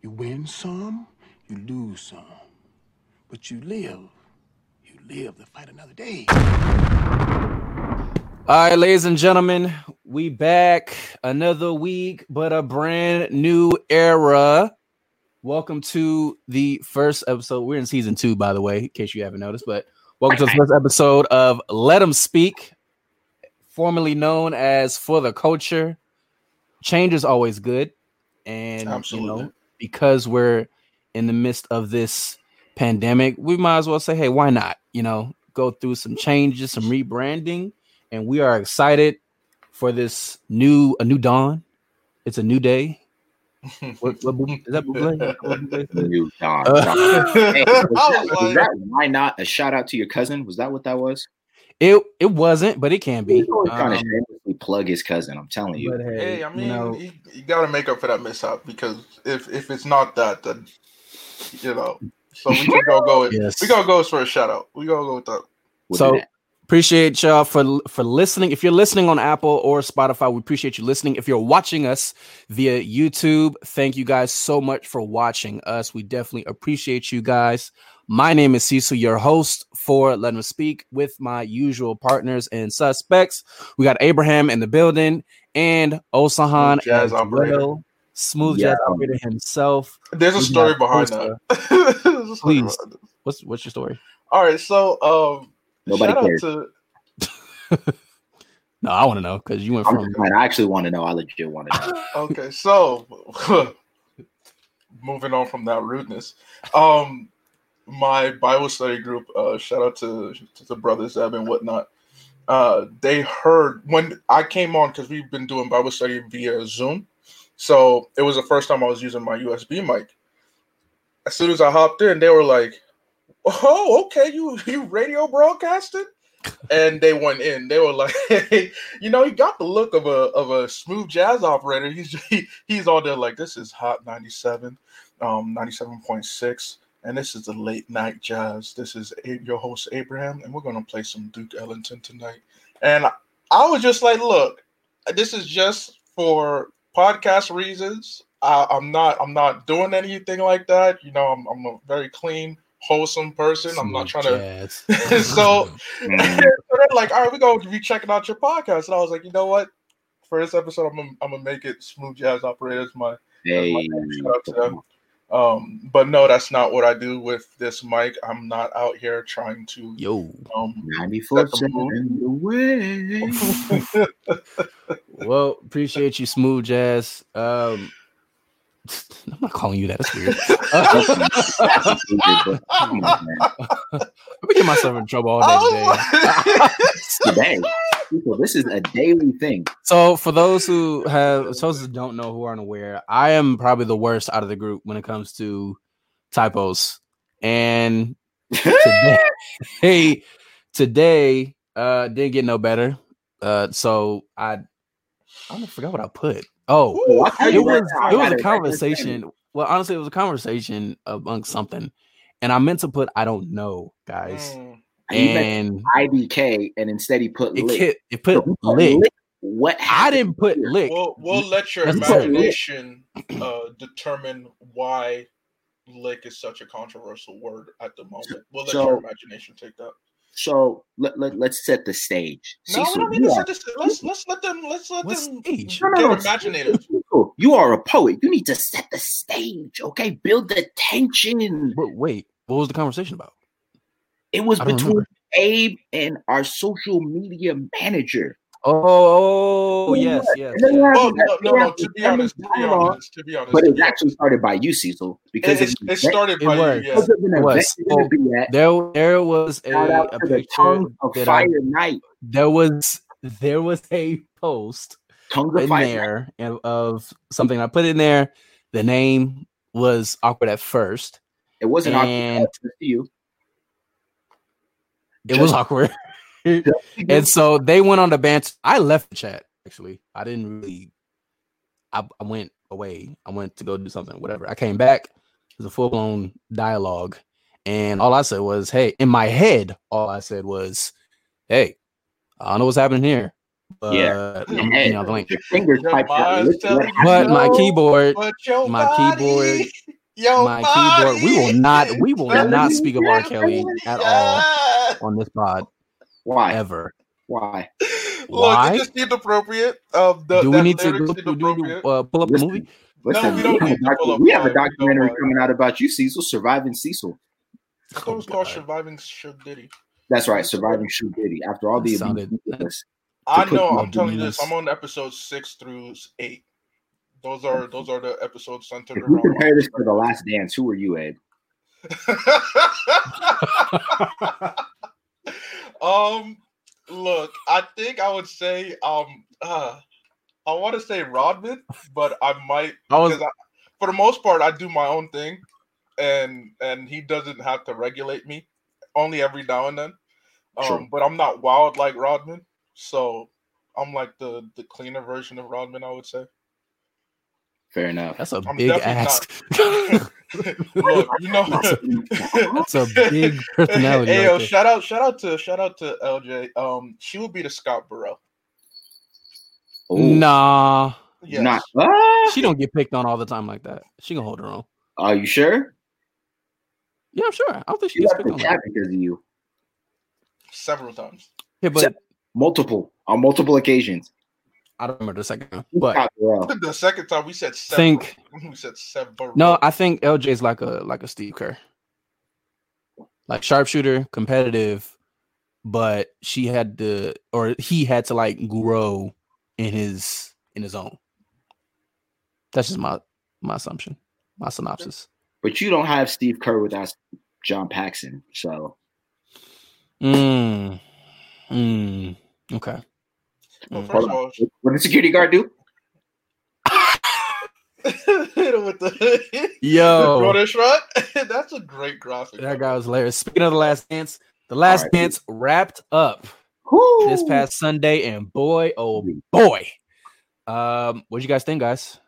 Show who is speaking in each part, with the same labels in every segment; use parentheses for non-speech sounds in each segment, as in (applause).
Speaker 1: You win some, you lose some. But you live. You live to fight another day.
Speaker 2: All right, ladies and gentlemen, we back another week, but a brand new era. Welcome to the first episode. We're in season two, by the way, in case you haven't noticed. But welcome to the first episode of Let Them Speak, formerly known as For the Culture. Change is always good, and
Speaker 3: Absolutely.
Speaker 2: you know because we're in the midst of this pandemic, we might as well say, hey, why not? You know, go through some changes, some rebranding, and we are excited for this new a new dawn. It's a new day. (laughs) What, what, is that Buble? What Buble said?
Speaker 4: New dawn.
Speaker 2: Uh, (laughs)
Speaker 4: Hey, was, that,
Speaker 3: was
Speaker 4: was that why not a shout out to your cousin? Was that what that was?
Speaker 2: It it wasn't, but it can be.
Speaker 4: He's always trying to
Speaker 2: Um,
Speaker 4: shamelessly plug his cousin. I'm telling you.
Speaker 2: but hey,
Speaker 3: Hey, I mean,
Speaker 2: you know,
Speaker 3: you, you got to make up for that mishap because if if it's not that, then you know. So we can go go. (laughs) With,
Speaker 2: Yes.
Speaker 3: We gonna go for a shout out. We gonna go with that.
Speaker 2: So appreciate y'all for for listening. If you're listening on Apple or Spotify, we appreciate you listening. If you're watching us via YouTube, thank you guys so much for watching us. We definitely appreciate you guys. My name is Cecil, your host for Let Me Speak, with my usual partners and suspects. We got Abraham in the building and Osahan
Speaker 3: Smooth jazz
Speaker 2: as
Speaker 3: operator.
Speaker 2: well. Smooth
Speaker 4: Yeah.
Speaker 2: jazz operator himself.
Speaker 3: There's a story behind
Speaker 2: Costa.
Speaker 3: that. (laughs) Story
Speaker 2: Please.
Speaker 3: behind.
Speaker 2: What's what's your story?
Speaker 3: All right, so um,
Speaker 4: Nobody
Speaker 3: shout
Speaker 4: cares.
Speaker 3: out to (laughs)
Speaker 2: No, I want to know because you went
Speaker 4: I'm
Speaker 2: from
Speaker 4: just playing. I actually want to know. I legit want to know. (laughs)
Speaker 3: okay, so moving on from that rudeness, um, my Bible study group, uh, shout out to, to the brothers Eb and whatnot. Uh, they heard when I came on because we've been doing Bible study via Zoom, so it was the first time I was using my USB mic. As soon as I hopped in, they were like, "Oh, okay, you you radio broadcasted." and they went in. They were like, hey, (laughs) you know, he got the look of a of a smooth jazz operator. He's he, he's all there like this is hot 97, um 97.6 and this is the late night jazz. This is your host Abraham and we're going to play some Duke Ellington tonight. And I, I was just like, look, this is just for podcast reasons. I, I'm not I'm not doing anything like that. You know, I'm I'm a very clean, wholesome person. I'm not trying
Speaker 2: jazz.
Speaker 3: to (laughs) (laughs) so
Speaker 4: Mm. (laughs)
Speaker 3: so they're like, all right, we're going to be checking out your podcast. And I was like, you know what? For this episode, I'm gonna, I'm gonna make it Smooth Jazz Operators my
Speaker 4: Hey,
Speaker 3: shout out to them. Um but no, that's not what I do with this mic. I'm not out here trying to
Speaker 2: Yo.
Speaker 3: um
Speaker 4: 94
Speaker 3: Set the mood.
Speaker 4: in the way. (laughs)
Speaker 2: Well, appreciate you, smooth jazz. Um, (laughs) I'm not calling you that. That's weird.
Speaker 4: Come on, man.
Speaker 2: Let me get myself in trouble all day
Speaker 3: Oh
Speaker 2: today.
Speaker 4: Today, people, this is a daily thing.
Speaker 2: So, for those who have, those who don't know, who aren't aware, I am probably the worst out of the group when it comes to typos. And (laughs) today, hey, (laughs) today uh didn't get no better. Uh, so I, I forgot what I put. Oh,
Speaker 4: Ooh, I'll
Speaker 2: it was
Speaker 4: right now, I
Speaker 2: it was a conversation. Well, honestly, it was a conversation amongst something, and I meant to put I don't know, guys,
Speaker 3: Mm.
Speaker 4: He meant
Speaker 2: and
Speaker 4: IDK, and instead he put
Speaker 2: it
Speaker 4: lick.
Speaker 2: hit, it put
Speaker 4: he put
Speaker 2: lick.
Speaker 4: lick. What
Speaker 2: I didn't put
Speaker 4: here?
Speaker 2: lick.
Speaker 3: We'll we'll let your
Speaker 2: That's
Speaker 3: imagination uh determine why lick is such a controversial word at the moment. We'll let
Speaker 4: So-
Speaker 3: your imagination take that.
Speaker 4: So let, let, let's set the stage.
Speaker 3: No, we don't need
Speaker 4: you
Speaker 3: to
Speaker 4: are-
Speaker 3: set this. Let's let's let them let's let
Speaker 2: What
Speaker 3: them
Speaker 2: stage?
Speaker 4: No, no, no,
Speaker 3: imaginative.
Speaker 4: You are a poet. You need to set the stage, okay? Build the tension.
Speaker 2: But wait, what was the conversation about?
Speaker 4: It was between
Speaker 2: remember.
Speaker 4: Abe and our social media manager.
Speaker 2: Oh, oh yes, yes.
Speaker 4: And then we
Speaker 2: yes.
Speaker 3: Oh no, no, no. To be honest, to be honest, to be honest,
Speaker 4: But it
Speaker 3: be
Speaker 4: actually started by you, Cecil, because
Speaker 3: It,
Speaker 4: of
Speaker 3: it started
Speaker 2: It
Speaker 3: by
Speaker 2: was.
Speaker 3: you, yeah.
Speaker 4: because of an
Speaker 2: was.
Speaker 4: event you're gonna be at.
Speaker 2: There, there was a, a picture
Speaker 4: tongue of fire
Speaker 2: I,
Speaker 4: night.
Speaker 2: there was there was a post
Speaker 4: Tongue of
Speaker 2: in
Speaker 4: fire. Night.
Speaker 2: there of, of something I put in there. The name was awkward at first.
Speaker 4: It wasn't
Speaker 2: And-
Speaker 4: awkward to you.
Speaker 2: It was awkward. (laughs)
Speaker 4: just (laughs)
Speaker 2: and so they went on the band. I left the chat actually. I didn't really. I, I went away. I went to go do something. Whatever. I came back. It was a full blown dialogue, and all I said was, "Hey." In my head, all I said was, "Hey, I don't know what's happening here." But
Speaker 4: Yeah.
Speaker 2: You know, like,
Speaker 4: your fingers
Speaker 3: Your
Speaker 4: typed out.
Speaker 3: mind's
Speaker 4: Look what
Speaker 3: telling you
Speaker 4: happened.
Speaker 2: but my keyboard,
Speaker 3: But your
Speaker 2: my
Speaker 3: body-
Speaker 2: keyboard, (laughs)
Speaker 3: Yo,
Speaker 2: my keyboard. We will not. We will
Speaker 4: Yeah,
Speaker 2: not speak of R. Kelly at all on this pod
Speaker 4: Why?
Speaker 2: ever.
Speaker 4: Why? (laughs)
Speaker 3: Look,
Speaker 2: Why?
Speaker 3: it just seemed appropriate. Um, the,
Speaker 2: Do we need to go
Speaker 3: seemed
Speaker 2: to, do,
Speaker 3: appropriate.
Speaker 2: uh, pull up the
Speaker 4: Listen,
Speaker 2: movie?
Speaker 4: Listen,
Speaker 3: we don't
Speaker 4: have, a
Speaker 3: need to pull
Speaker 4: docu-
Speaker 3: up
Speaker 4: we have a
Speaker 3: five, we don't
Speaker 4: documentary coming out about you, Cecil, surviving Cecil.
Speaker 3: I thought it was called Surviving Suge Diddy.
Speaker 4: That's right, surviving Shoe Diddy. After all the abuse
Speaker 3: I know. I'm telling you this. I'm on episode six through eight. Those are those are the episodes centered
Speaker 4: If we
Speaker 3: around.
Speaker 4: compare this to the Last Dance, who are you, Ed? (laughs)
Speaker 3: um, look, I think I would say um, uh, I want to say Rodman, but I might
Speaker 2: I was
Speaker 3: because I, for the most part I do my own thing, and and he doesn't have to regulate me, only every now and then. Um,
Speaker 4: Sure.
Speaker 3: but I'm not wild like Rodman, so I'm like the the cleaner version of Rodman, I would say.
Speaker 4: Fair enough.
Speaker 2: that's a
Speaker 3: I'm
Speaker 2: big
Speaker 3: definitely
Speaker 2: ask. (laughs)
Speaker 3: Look, you know.
Speaker 2: That's a (laughs) big personality
Speaker 3: Hey,
Speaker 2: right
Speaker 3: yo,
Speaker 2: there.
Speaker 3: shout out, shout out to, shout out to LJ. Um, she would be the Scott Burrell.
Speaker 2: Nah,
Speaker 3: Yes.
Speaker 4: Not, ah,
Speaker 2: she don't get picked on all the time like that. She can hold her own.
Speaker 4: are you sure?
Speaker 2: Yeah, I'm sure. I don't think she
Speaker 4: She
Speaker 2: gets picked on.
Speaker 4: chat because of you.
Speaker 3: several times.
Speaker 2: Yeah, but
Speaker 4: Except- Multiple on multiple occasions.
Speaker 2: I don't remember the second one. But
Speaker 3: The second time we said several.
Speaker 2: think
Speaker 3: we said several.
Speaker 2: no, I think LJ is like a like a Steve Kerr, like sharpshooter, competitive, but she had to or he had to like grow in his in his own. That's just my my assumption, my synopsis.
Speaker 4: But you don't have Steve Kerr without John Paxson. So
Speaker 2: Mm. Mm. Okay.
Speaker 3: Well,
Speaker 2: Mm.
Speaker 3: first of all,
Speaker 4: what did the security guard do?
Speaker 3: hit him with the (laughs)
Speaker 2: Yo.
Speaker 3: Brother Shrug. (laughs) That's a great graphic.
Speaker 2: That guy was hilarious. Speaking of the last dance, the last
Speaker 4: Alright.
Speaker 2: dance wrapped up
Speaker 4: Whoo!
Speaker 2: this past Sunday, and boy, oh boy, um, what you guys think, guys?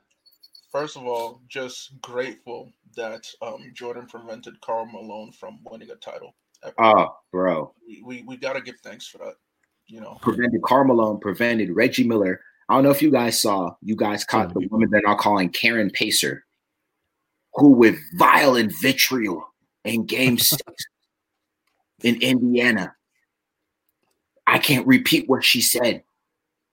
Speaker 3: First of all, just grateful that um, Jordan prevented Karl Malone from winning a title.
Speaker 4: Oh, bro.
Speaker 3: We, we we gotta give thanks for that. You know,
Speaker 4: Prevented Carmelo, prevented Reggie Miller. I don't know if you guys saw, you guys caught mm-hmm. the woman they're now calling Karen Pacer, who with violent vitriol in game (laughs) six in Indiana. I can't repeat what she said,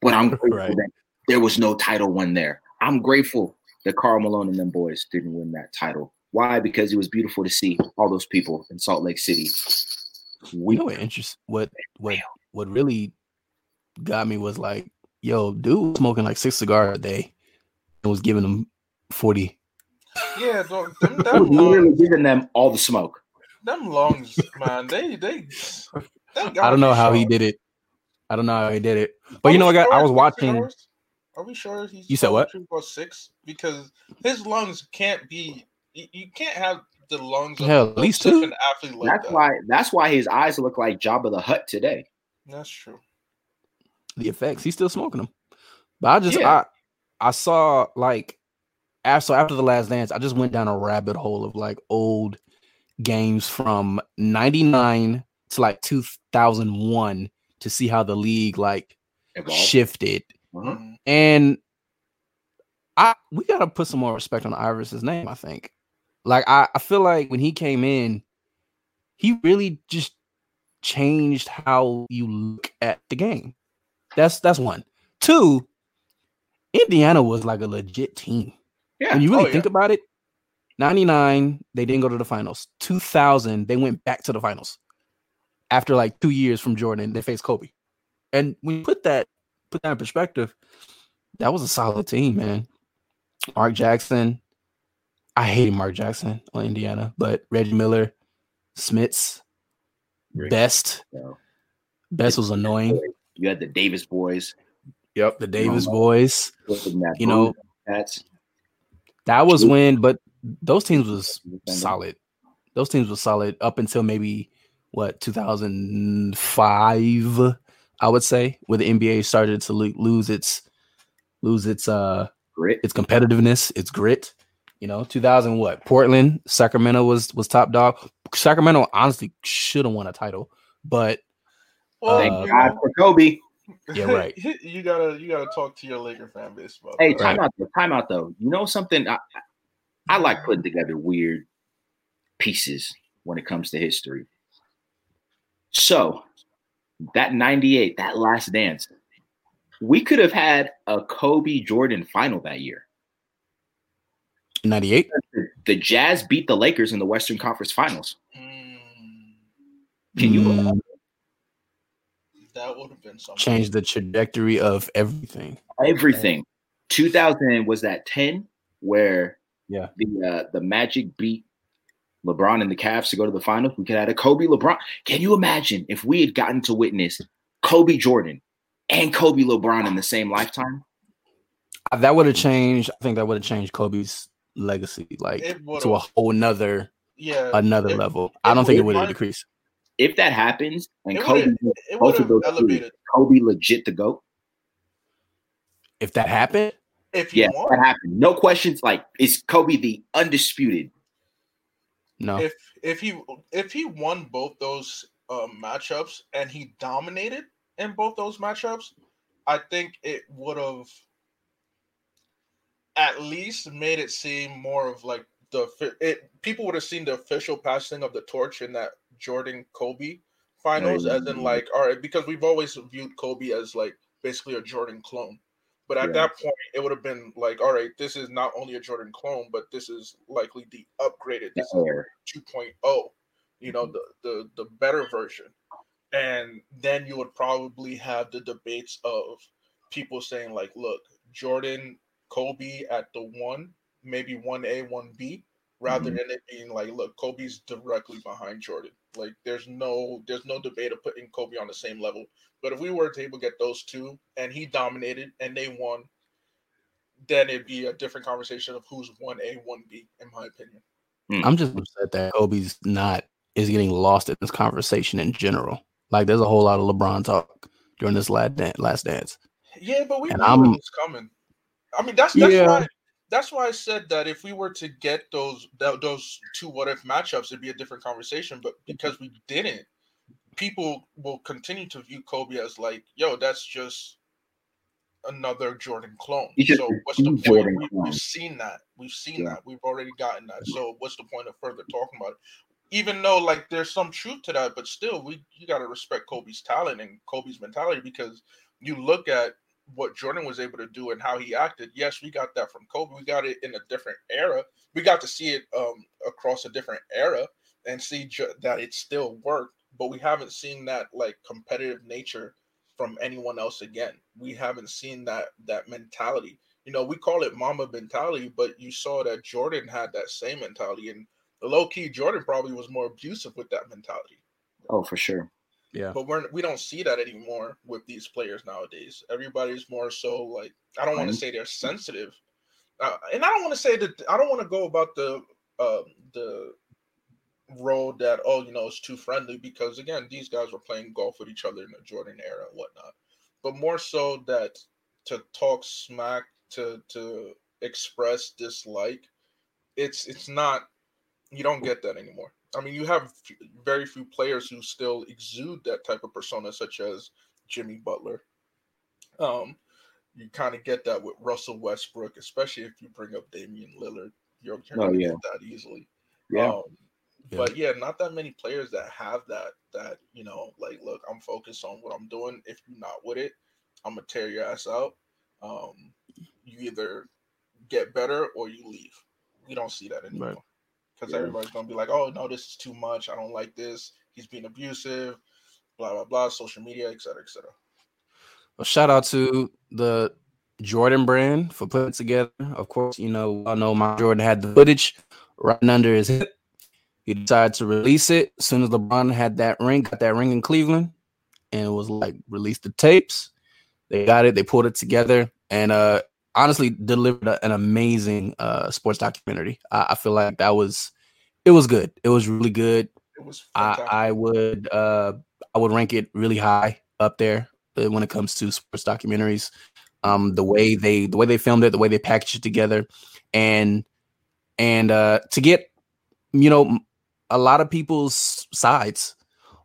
Speaker 4: but I'm grateful
Speaker 2: Right.
Speaker 4: that there was no title won there. I'm grateful that Karl Malone and them boys didn't win that title. Why? Because it was beautiful to see all those people in Salt Lake City. We
Speaker 2: You know what interest what what what really got me was like, yo, dude was smoking like six cigars a day and was giving them 40.
Speaker 3: yeah, (laughs) them, them,
Speaker 4: was literally
Speaker 3: lungs,
Speaker 4: giving them all the smoke.
Speaker 3: them lungs, man. They they. they
Speaker 2: I don't know
Speaker 3: be
Speaker 2: how he did it. I don't know how he did it.
Speaker 3: Are
Speaker 2: But you know what, guys?
Speaker 3: sure
Speaker 2: I
Speaker 3: it's
Speaker 2: was watching.
Speaker 3: cigars? Are we sure he's?
Speaker 2: You said what?
Speaker 3: the About six, because his lungs can't be. You, you can't have the lungs of,
Speaker 2: Hell, at least two.
Speaker 3: an athlete like
Speaker 4: That's
Speaker 3: that.
Speaker 4: why. That's why his eyes look like Jabba the Hutt today.
Speaker 3: That's true.
Speaker 2: the effects. He's still smoking them. But I just
Speaker 4: Yeah.
Speaker 2: I I saw like after after the last dance, I just went down a rabbit hole of like old games from 99 to like 2001 to see how the league like
Speaker 4: Evolve.
Speaker 2: shifted.
Speaker 3: Mhm.
Speaker 2: And I we gotta put some more respect on Iverson's name, I think. Like I, I feel like when he came in, he really just changed how you look at the game. That's that's one. Two, Indiana was like a legit team.
Speaker 4: Yeah.
Speaker 2: When you really
Speaker 3: Oh,
Speaker 2: think about it, 99, they didn't go to the finals. 2000, they went back to the finals. After like two years from Jordan, they faced Kobe. And when you put that put that in perspective, that was a solid team, man. Mark Jackson. I hated Mark Jackson on Indiana, but Reggie Miller, Smits. Best.
Speaker 4: Yeah.
Speaker 2: Best was annoying.
Speaker 4: You had the Davis boys.
Speaker 2: Yep. The Davis
Speaker 4: Mama.
Speaker 2: boys. You know,
Speaker 4: that's
Speaker 2: That was
Speaker 4: True.
Speaker 2: when, but those teams was solid. Those teams were solid up until maybe what 2005, I would say, where the NBA started to lose its lose its uh
Speaker 4: grit.
Speaker 2: its competitiveness, its grit. You know, 2000 what? Portland, Sacramento was was top dog. Sacramento honestly should have won a title, but
Speaker 3: Well,
Speaker 4: Thank
Speaker 2: Uh,
Speaker 3: you
Speaker 4: God for Kobe.
Speaker 2: Yeah, right. (laughs)
Speaker 3: you gotta you gotta talk to your Laker fan base about
Speaker 4: Hey,
Speaker 3: that.
Speaker 4: time out though. Time out though. You know something? I, I like putting together weird pieces when it comes to history. So that 98, that last dance, we could have had a Kobe Jordan final that year.
Speaker 2: 98.
Speaker 4: The Jazz beat the Lakers in the Western Conference Finals.
Speaker 3: Mm,
Speaker 4: Can you
Speaker 2: Mm,
Speaker 3: that would have been something.
Speaker 2: change the trajectory of everything?
Speaker 4: everything? 2000 was that 10 where
Speaker 2: Yeah.
Speaker 4: the uh, the Magic beat LeBron and the Cavs to go to the finals. We could have had a Kobe LeBron. Can you imagine if we had gotten to witness Kobe Jordan and Kobe LeBron in the same lifetime?
Speaker 2: That would have changed. I think that would have changed Kobe's legacy, like to a whole nother
Speaker 3: Yeah.
Speaker 2: another
Speaker 3: it-
Speaker 2: level. I don't think it
Speaker 3: it
Speaker 2: would have decreased.
Speaker 4: If that happens and Kobe, both of those two,
Speaker 3: elevated.
Speaker 4: Kobe legit to go.
Speaker 2: If that happened,
Speaker 3: If you
Speaker 4: Yeah,
Speaker 3: want,
Speaker 4: that happened. No questions. Like, is Kobe the undisputed?
Speaker 2: no.
Speaker 3: if if he if he won both those um, matchups and he dominated in both those matchups, I think it would have at least made it seem more of like the it people would have seen the official passing of the torch in that Jordan Kobe finals as in
Speaker 4: oh.
Speaker 3: like all right because we've always viewed Kobe as like basically a Jordan clone. But at
Speaker 4: Yeah.
Speaker 3: that point, it would have been like, all right, this is not only a Jordan clone, but this is likely the upgraded. This is
Speaker 4: Air.
Speaker 3: 2.0 you know the, the the better version and then you would probably have the debates of people saying like look jordan kobe at the one maybe 1a 1b rather
Speaker 4: Mhm.
Speaker 3: than it being like look kobe's directly behind jordan like there's no there's no debate of putting kobe on the same level but if we were to able to get those two and he dominated and they won then it'd be a different conversation of who's 1a 1b in my opinion
Speaker 2: I'm just upset that Kobe's not is getting lost in this conversation in general. Like there's a whole lot of LeBron talk during this last dance. Last dance.
Speaker 3: Yeah, but we
Speaker 2: And
Speaker 3: knew
Speaker 2: I'm-
Speaker 3: it was coming. I mean, that's that's
Speaker 2: Yeah.
Speaker 3: why that's why I said that if we were to get those tho- those two what if matchups, it'd be a different conversation. But because we didn't, people will continue to view Kobe as like, yo, that's just another Jordan clone.
Speaker 4: Just
Speaker 3: So what's the point?
Speaker 4: Jordan
Speaker 3: We,
Speaker 4: clone.
Speaker 3: we've seen that. We've seen
Speaker 4: Yeah.
Speaker 3: that. We've already gotten that. So what's the point of further talking about it? Even though like there's some truth to that, but still we you gotta respect Kobe's talent and Kobe's mentality because you look at what Jordan was able to do and how he acted. Yes, we got that from Kobe. We got it in a different era. We got to see it um, across a different era and see ju- that it still worked. But we haven't seen that like competitive nature from anyone else again. We haven't seen that that mentality. You know, we call it Mamba mentality, but you saw that Jordan had that same mentality, and the low key Jordan probably was more abusive with that mentality
Speaker 4: Oh, for sure.
Speaker 2: Yeah.
Speaker 3: but we're we don't see that anymore with these players nowadays. Everybody's more so like I don't want to say they're sensitive, uh, and I don't want to say that I don't want to go about the uh, the road that oh you know it's too friendly because again these guys were playing golf with each other in the Jordan era and whatnot, but more so that to talk smack to to express dislike, it's it's not you don't get that anymore. I mean, you have f- very few players who still exude that type of persona, such as Jimmy Butler. Um, you kind of get that with Russell Westbrook, especially if you bring up Damian Lillard. You're, you're
Speaker 4: Oh,
Speaker 3: gonna
Speaker 4: yeah.
Speaker 3: get that easily.
Speaker 4: Yeah.
Speaker 3: Um,
Speaker 2: Yeah.
Speaker 3: But yeah, not that many players that have that. That you know, like, look, I'm focused on what I'm doing. If you're not with it, I'm gonna tear your ass out. Um, you either get better or you leave. We don't see that anymore because
Speaker 4: Yeah.
Speaker 3: everybody's gonna be like, "Oh no, this is too much. I don't like this. He's being abusive." Blah blah blah. Social media, etc. cetera, et cetera.
Speaker 2: Well, shout out to the Jordan brand for putting it together. Of course, you know, I know my Jordan had the footage right under his hip. He decided to release it as soon as LeBron had that ring, got that ring in Cleveland, and it was like release the tapes. They got it, they pulled it together, and uh honestly delivered a- an amazing uh sports documentary. I, I feel like that was it was good. It was really good.
Speaker 3: It was
Speaker 2: I,
Speaker 3: fantastic.
Speaker 2: I would uh I would rank it really high up there uh, when it comes to sports documentaries. Um, the way they the way they filmed it, the way they packaged it together, and and uh to get you know a lot of people's sides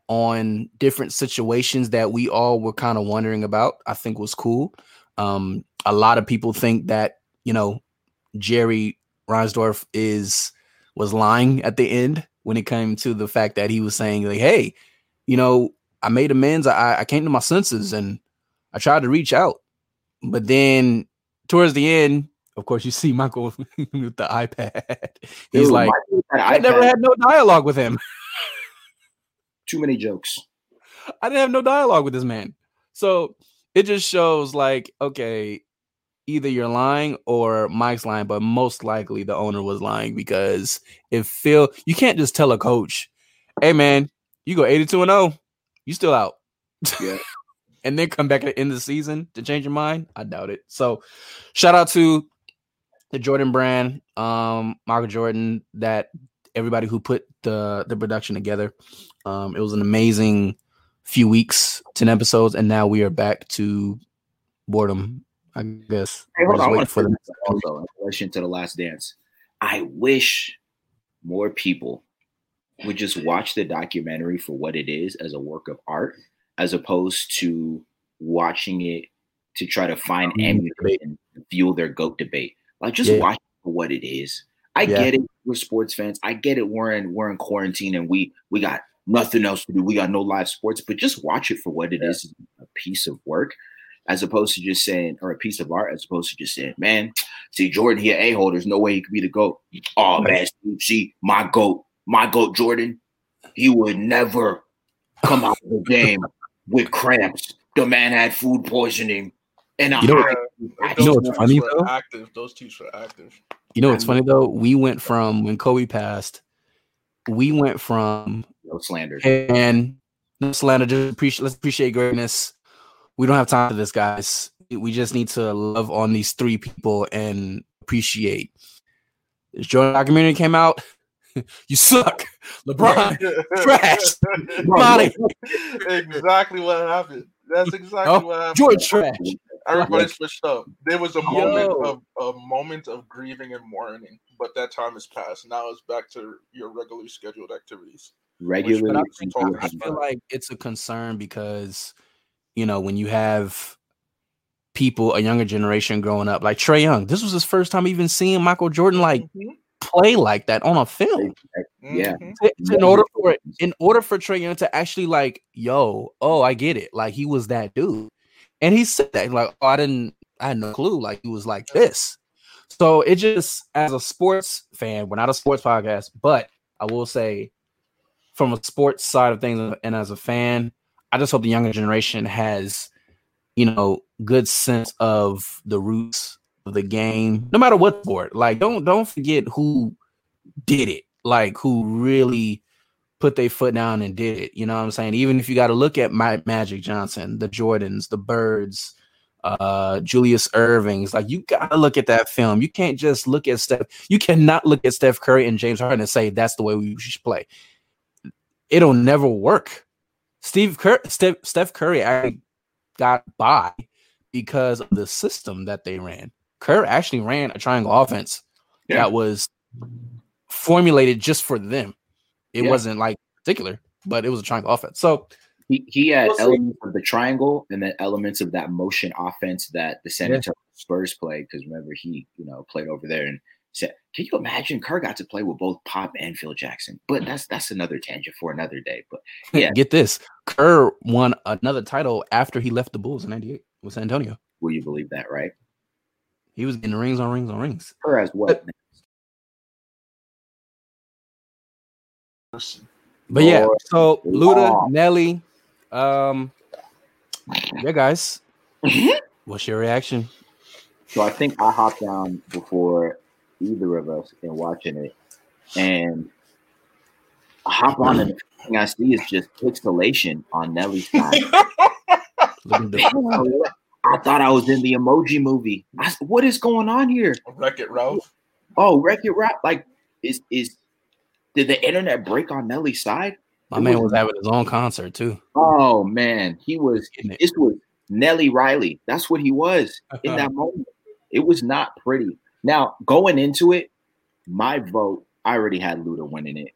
Speaker 2: on different situations that we all were kind of wondering about, I think was cool. Um, a lot of people think that you know Jerry Reinsdorf is was lying at the end when it came to the fact that he was saying like, "Hey, you know, I made amends. I, I came to my senses and I tried to reach out, but then towards the end, of course, you (laughs) see Michael with the iPad. He's
Speaker 4: Dude,
Speaker 2: like, I never had no dialogue with him.
Speaker 4: too many jokes. (laughs)
Speaker 2: I didn't have no dialogue with this man. So it just shows like, okay, either you're lying or Mike's lying, but most likely the owner was lying because if Phil, you can't just tell a coach, hey man, you go 82 and 0, you still out.
Speaker 4: Yeah. (laughs)
Speaker 2: and then come back at the end of the season to change your mind. I doubt it. So shout out to the Jordan brand, um, Michael Jordan, that everybody who put the the production together. Um, it was an amazing few weeks, 10 episodes, and now we are back to boredom, I guess.
Speaker 4: Hey, hold on.
Speaker 2: Waiting for the
Speaker 4: also in relation to the Last Dance. I wish more people would just watch the documentary for what it is as a work of art, as opposed to watching it to try to find
Speaker 2: Mm,
Speaker 4: ammunition and fuel their goat debate. Like just
Speaker 2: Yeah.
Speaker 4: watch for what it is. I
Speaker 2: Yeah.
Speaker 4: get it. We're sports fans. I get it. We're in we're in quarantine and we we got nothing else to do. We got no live sports, but just watch it for what it is, a piece of work, as opposed to just saying, or a piece of art, as opposed to just saying, man, see Jordan here, a hole. There's no way he could be the goat. Oh man, see, see my goat, my goat Jordan, he would never come out of the game (laughs) with cramps. The man had food poisoning, and
Speaker 2: You know-
Speaker 4: I, I
Speaker 2: You know
Speaker 3: Those
Speaker 2: what's
Speaker 3: tweets
Speaker 2: funny,
Speaker 3: were
Speaker 2: though?
Speaker 3: Active. Those tweets were active.
Speaker 2: You know what's funny though? We went from when Kobe passed, we went from
Speaker 4: no slander.
Speaker 2: and no slander, just appreciate let's appreciate greatness. We don't have time for this, guys. We just need to love on these three people and appreciate. This Jordan documentary came out. (laughs) you suck. LeBron, (laughs) trash. (laughs)
Speaker 3: Exactly what happened. That's exactly
Speaker 2: Oh,
Speaker 3: what happened.
Speaker 2: George trash.
Speaker 3: Everybody switched up. There was a moment
Speaker 2: Yo.
Speaker 3: of a moment of grieving and mourning, but that time has passed. Now it's back to your regularly scheduled activities.
Speaker 4: Regularly,
Speaker 2: But I,
Speaker 3: Which-
Speaker 2: I- I feel like it's a concern because you know when you have people, a younger generation growing up, like Trae Young, this was his first time even seeing Michael Jordan like
Speaker 3: Mhm.
Speaker 2: play like that on a film.
Speaker 4: Yeah.
Speaker 3: Mhm.
Speaker 2: To- to- in order for it, in order for Trae Young to actually like, yo, oh, I get it. Like he was that dude, and he said that like, oh, I didn't, I had no clue. Like he was like this. So it just, as a sports fan, we're not a sports podcast, but I will say, from a sports side of things, and as a fan, I just hope the younger generation has, you know, good sense of the roots of the game, no matter what sport. Like, don't don't forget who did it, like who really put their foot down and did it. You know what I'm saying? Even if you got to look at my Magic Johnson, the Jordans, the Birds, uh Julius Erving's, like you got to look at that film. You can't just look at Steph. You cannot look at Steph Curry and James Harden and say that's the way we should play. It'll never work. Steve Cur- Steph, Steph Curry actually got by because of the system that they ran. Kerr actually ran a triangle offense
Speaker 4: Yeah.
Speaker 2: that was formulated just for them. It
Speaker 4: Yeah.
Speaker 2: wasn't like particular, but it was a triangle offense. So
Speaker 4: He, he had
Speaker 3: We'll see.
Speaker 4: elements of the triangle and then elements of that motion offense that the San
Speaker 2: Yeah.
Speaker 4: Antonio Spurs played. Because remember, he you know played over there and said, "Can you imagine Kerr got to play with both Pop and Phil Jackson?" But that's that's another tangent for another day. But (laughs) Yeah.
Speaker 2: get this: Kerr won another title after he left the Bulls in '98 with San Antonio.
Speaker 4: will you believe that? Right?
Speaker 2: He was getting rings on rings on rings.
Speaker 4: Kerr has what?
Speaker 2: But yeah, so Luda, Nelly, um, yeah, guys, (laughs) what's your reaction?
Speaker 4: So I think I hopped down before either of us in watching it, and I hop on and the thing I see is just pixelation on Nelly's side.
Speaker 2: Look at the-
Speaker 4: I thought I was in the emoji movie. I what is going on here?
Speaker 3: Wreck It Ralph.
Speaker 4: Oh, Wreck It Rap. Like, is is did the internet break on Nelly's side?
Speaker 2: My man was having his own concert too.
Speaker 4: Oh man, he was
Speaker 2: it.
Speaker 4: this was Nelly Riley. That's what he was in (laughs) that moment. It was not pretty. Now, going into it, my vote, I already had Luda winning it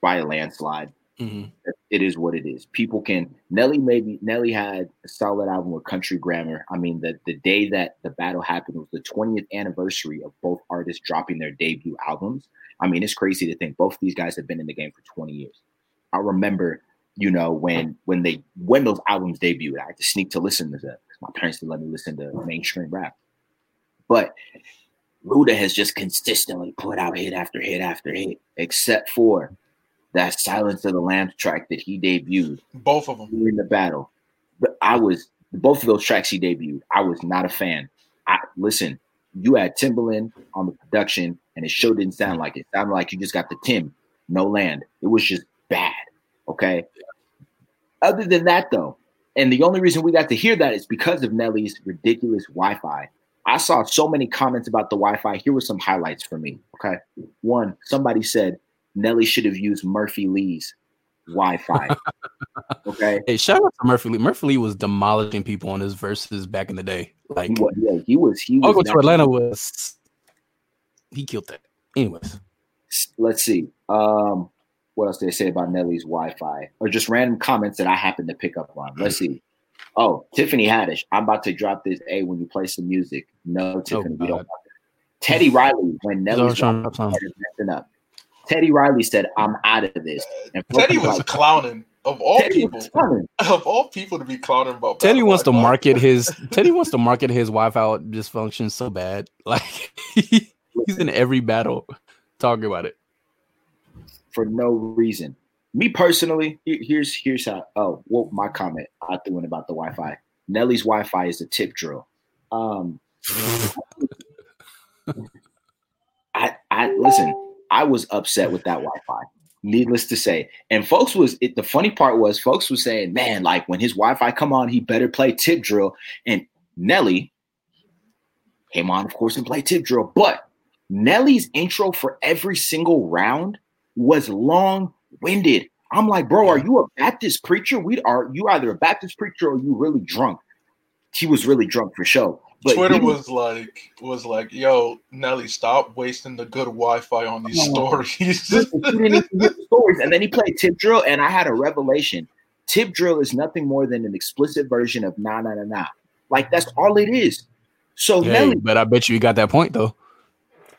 Speaker 4: by a landslide.
Speaker 2: Mhm.
Speaker 4: It is what it is. People can Nelly maybe Nelly had a solid album with Country Grammar. I mean, the the day that the battle happened was the 20th anniversary of both artists dropping their debut albums. I mean, it's crazy to think both these guys have been in the game for 20 years. I remember, you know, when when they when those albums debuted, I had to sneak to listen to them. My parents didn't let me listen to mainstream rap. But Luda has just consistently put out hit after hit after hit, except for that Silence of the Lambs track that he debuted
Speaker 3: Both of them.
Speaker 4: in the battle. But I was both of those tracks he debuted. I was not a fan. I listen. You had Timbaland on the production, and it sure didn't sound like it. it sounded like you just got the Tim, no land. It was just bad. Okay. Other than that, though, and the only reason we got to hear that is because of Nelly's ridiculous Wi-Fi. I saw so many comments about the Wi-Fi. Here were some highlights for me. Okay. One, somebody said Nelly should have used Murphy Lee's Wi-Fi. (laughs) okay.
Speaker 2: Hey, shout out to Murphy Lee. Murphy Lee was demolishing people on his verses back in the day. Like
Speaker 4: He was, yeah, he was. He was.
Speaker 2: Uncle to Atlanta was he killed that. Anyways,
Speaker 4: Let's see. Um, what else did they say about Nelly's Wi-Fi, or just random comments that I happened to pick up on? Let's (clears throat) see. Oh, Tiffany Haddish. I'm about to drop this. A when you play some music. No, Tiffany, oh, we don't. Teddy Riley when Nelly's
Speaker 2: trying to drop something.
Speaker 4: Wi-Fi is messing up. Teddy Riley said, "I'm out of this." And
Speaker 3: Teddy was
Speaker 4: like,
Speaker 3: clowning. Of all
Speaker 4: Teddy
Speaker 3: people, (laughs) of all people to be clowning about.
Speaker 2: Teddy wants to market his (laughs) Teddy wants to market his Wi-Fi dysfunction so bad. (laughs) Like he's in every battle talking about it.
Speaker 4: for no reason. Me personally, here's here's how. Oh, well, my comment I threw in about the Wi-Fi. Nelly's Wi-Fi is a tip drill. Um, (laughs) I I listen. I was upset with that Wi-Fi. Needless to say, and folks was it, the funny part was folks was saying, man, like when his Wi-Fi come on, he better play tip drill. And Nelly came on, of course, and played tip drill. But Nelly's intro for every single round was long-winded. I'm like, bro, are you a Baptist preacher? We are you either a Baptist preacher or you really drunk? He was really drunk for show. But
Speaker 3: Twitter
Speaker 4: he
Speaker 3: was like, was like, "Yo, Nelly, stop wasting the good Wi-Fi on these
Speaker 4: Oh.
Speaker 3: stories."
Speaker 4: Listen, he didn't even get the stories. And then he played tip drill, and I had a revelation. Tip drill is nothing more than an explicit version of na na na na. Like that's all it is. So
Speaker 2: Hey,
Speaker 4: Nelly,
Speaker 2: but I bet you he got that point though.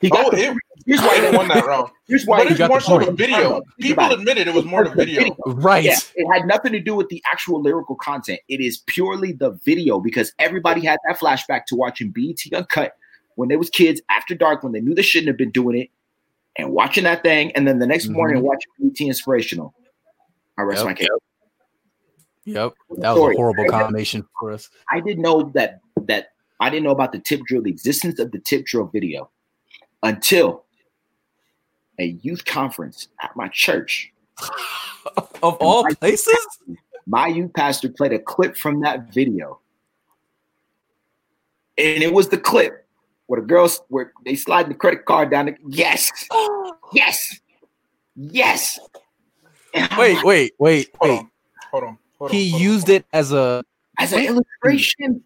Speaker 4: he got
Speaker 3: oh,
Speaker 4: the,
Speaker 3: it,
Speaker 4: here's
Speaker 3: why
Speaker 4: why
Speaker 3: they won that round. (laughs)
Speaker 4: Here's why
Speaker 3: But
Speaker 2: you
Speaker 3: more so the video. People admitted it was more the video.
Speaker 2: Right.
Speaker 4: Yeah, it had nothing to do with the actual lyrical content. It is purely the video because everybody had that flashback to watching BET Uncut when they was kids after dark when they knew they shouldn't have been doing it and watching that thing, and then the next
Speaker 2: Mhm.
Speaker 4: morning watching BET Inspirational. I rest
Speaker 2: Yep.
Speaker 4: my case.
Speaker 2: Yep. That was
Speaker 4: Story.
Speaker 2: a horrible combination for us.
Speaker 4: I didn't know that that I didn't know about the tip drill, the existence of the tip drill video, until a youth conference at my church. (laughs)
Speaker 2: of all places?
Speaker 4: My youth pastor played a clip from that video, and it was the clip where the girls where they slide the credit card down. The, yes, (gasps) yes, yes.
Speaker 2: Wait,
Speaker 4: like,
Speaker 2: wait, wait,
Speaker 3: Hold
Speaker 2: wait.
Speaker 3: on, hold on. Hold
Speaker 2: He
Speaker 3: on, hold on.
Speaker 2: used it as a
Speaker 4: as an illustration.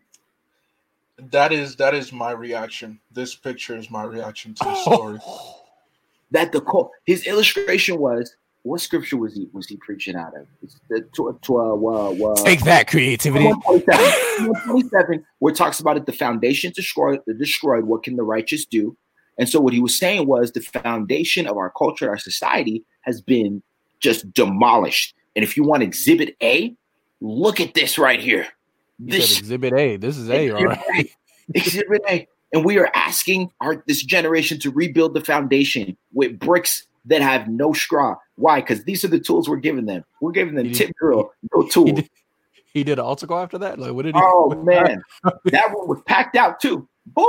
Speaker 3: That is that is my reaction. This picture is my reaction to the (laughs) story. (laughs)
Speaker 4: that the co- his illustration was what scripture was he was he preaching out of? It's the tw- tw- uh, uh,
Speaker 2: take that creativity.
Speaker 4: 127, 127, where it talks about it, the foundation destroyed, destroyed. What can the righteous do? And so what he was saying was the foundation of our culture, our society, has been just demolished. And if you want Exhibit A, look at this right here.
Speaker 2: You
Speaker 4: This
Speaker 2: exhibit A. This is A, all right.
Speaker 4: A. Exhibit A. And we are asking our this generation to rebuild the foundation with bricks that have no straw. Why? Because these are the tools we're giving them. We're giving them tip drill, no
Speaker 2: He did, he did an altar call after that? Like what did he
Speaker 4: Oh (laughs) man, that one was packed out too. Boy,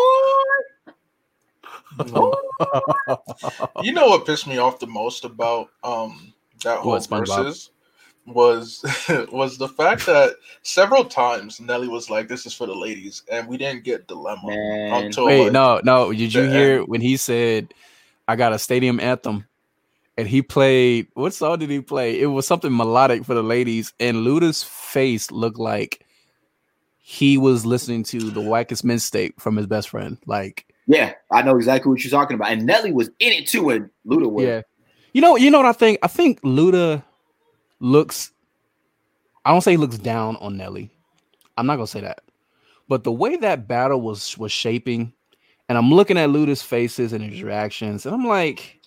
Speaker 3: You know what pissed me off the most about um that whole
Speaker 2: What, SpongeBob?
Speaker 3: Verses was (laughs) was the fact that several times Nelly was like, "This is for the ladies," and we didn't get dilemma
Speaker 4: man.
Speaker 3: until
Speaker 2: Wait,
Speaker 3: like,
Speaker 2: no, no. Did you
Speaker 3: the
Speaker 2: hear
Speaker 3: end.
Speaker 2: when he said, "I got a stadium anthem," and he played what song did he play? It was something melodic for the ladies, and Luda's face looked like he was listening to the wackest mistake from his best friend. Like,
Speaker 4: Yeah, I know exactly what you're talking about. And Nelly was in it too, and Luda was.
Speaker 2: yeah, you know, you know what I think? I think Luda, looks I don't say he looks down on Nelly. I'm not gonna say that. But the way that battle was was shaping, and I'm looking at Luda's faces and his reactions, and I'm like,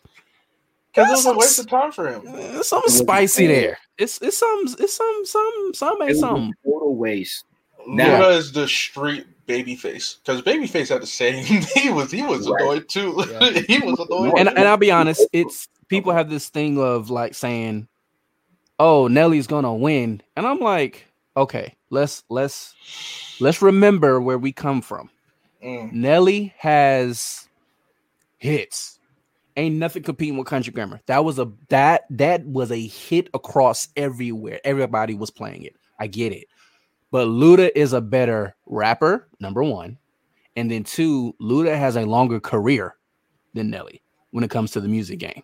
Speaker 3: Because it was a waste of time for him.
Speaker 2: there's something spicy there. It's it's some it's some some some
Speaker 4: It
Speaker 2: ain't some.
Speaker 4: total waste. Now-
Speaker 3: Luda is the street babyface because babyface had the same. (laughs) he was he was
Speaker 4: Right.
Speaker 3: annoyed too.
Speaker 2: Yeah. (laughs)
Speaker 3: he was annoyed.
Speaker 2: And and I'll be honest, it's people have this thing of like saying, "Oh, Nelly's gonna win," and I'm like, okay, let's let's let's remember where we come from.
Speaker 3: Mm.
Speaker 2: Nelly has hits. Ain't nothing competing with Country Grammar. That was a that that was a hit across everywhere. Everybody was playing it. I get it. But Luda is a better rapper, number one. And then two, Luda has a longer career than Nelly when it comes to the music game.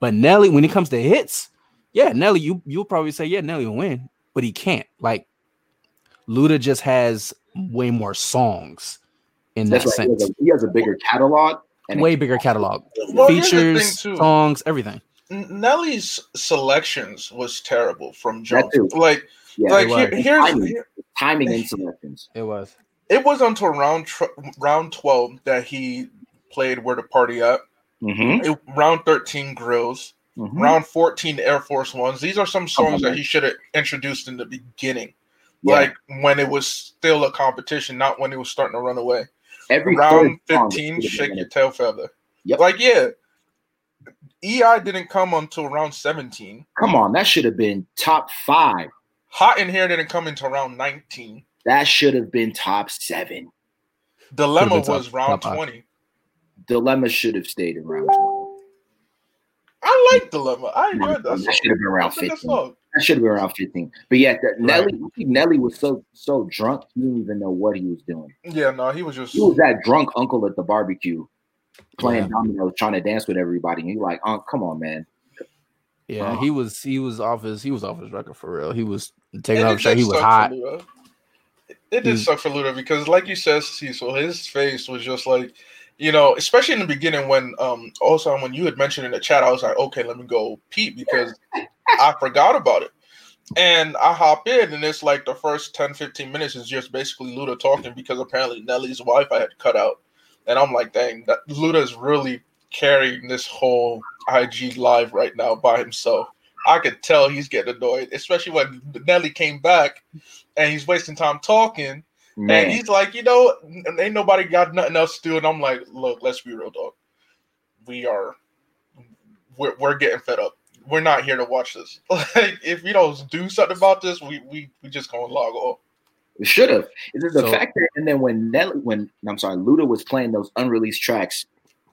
Speaker 2: But Nelly, when it comes to hits, yeah, Nelly, you you'll probably say, yeah, Nelly will win, but he can't. Like Luda just has way more songs in that
Speaker 4: That's right. He has,
Speaker 2: sense.
Speaker 4: a, he has a bigger catalog and
Speaker 2: Way bigger catalog.
Speaker 3: Well, here's the thing,
Speaker 2: Features, songs, everything.
Speaker 3: N- Nelly's selections was terrible from jump. Like,
Speaker 4: yeah,
Speaker 3: like here, here's
Speaker 4: Timing.
Speaker 3: here-
Speaker 4: timing (laughs) and selections.
Speaker 2: It was.
Speaker 3: it was until round tr- round twelve that he played "Where to Party up.
Speaker 4: Mm-hmm.
Speaker 3: It- round thirteen, "Grills."
Speaker 4: Mm-hmm.
Speaker 3: Round fourteen, "Air Force Ones." These are some songs that he should have introduced in the beginning,
Speaker 4: Yeah.
Speaker 3: like when it was still a competition, not when it was starting to run away.
Speaker 4: Every
Speaker 3: round 15 shake your tail feather
Speaker 4: Yep.
Speaker 3: like yeah E.I. didn't come until round 17.
Speaker 4: Come on, that should have been top five.
Speaker 3: hot in here didn't come until round 19
Speaker 4: That should have been top seven.
Speaker 3: dilemma
Speaker 2: Could've
Speaker 3: was round 20
Speaker 4: Dilemma should have stayed in round 20.
Speaker 3: I like dilemma i enjoyed that
Speaker 4: That should have been around
Speaker 3: That's
Speaker 4: 15.
Speaker 3: song.
Speaker 4: That should have been around 15. But yeah, that Nelly, I Nelly was so so drunk, he didn't even know what he was doing.
Speaker 3: yeah no he was just
Speaker 4: He was that drunk uncle at the barbecue playing
Speaker 2: Yeah.
Speaker 4: dominoes, trying to dance with everybody. And you're like, oh, come on, man.
Speaker 2: Yeah,
Speaker 4: Uh-huh.
Speaker 2: he was he was off his he was off his record for real. He was taking off
Speaker 3: did
Speaker 2: shot. He was hot.
Speaker 3: It, it did
Speaker 2: He's-
Speaker 3: suck for Luda because, like you said, Cecil, his face was just like, you know, especially in the beginning when, um, also when you had mentioned in the chat, I was like, okay, let me go peep because I forgot about it. And I hop in, and it's like the first 10, 15 minutes is just basically Luda talking because apparently Nelly's Wi-Fi had cut out. And I'm like, dang, that Luda is really carrying this whole IG live right now by himself. I could tell he's getting annoyed, especially when Nelly came back and he's wasting time talking.
Speaker 4: Man,
Speaker 3: And he's like, you know, ain't nobody got nothing else to do. And I'm like, look, let's be real, dog. We are, we're, we're getting fed up. We're not here to watch this. (laughs) Like, if you don't do something about this, we we, we just gonna log off.
Speaker 4: it should have. It's the
Speaker 2: So-
Speaker 4: fact that, and then when Nelly, when I'm sorry, Luda was playing those unreleased tracks,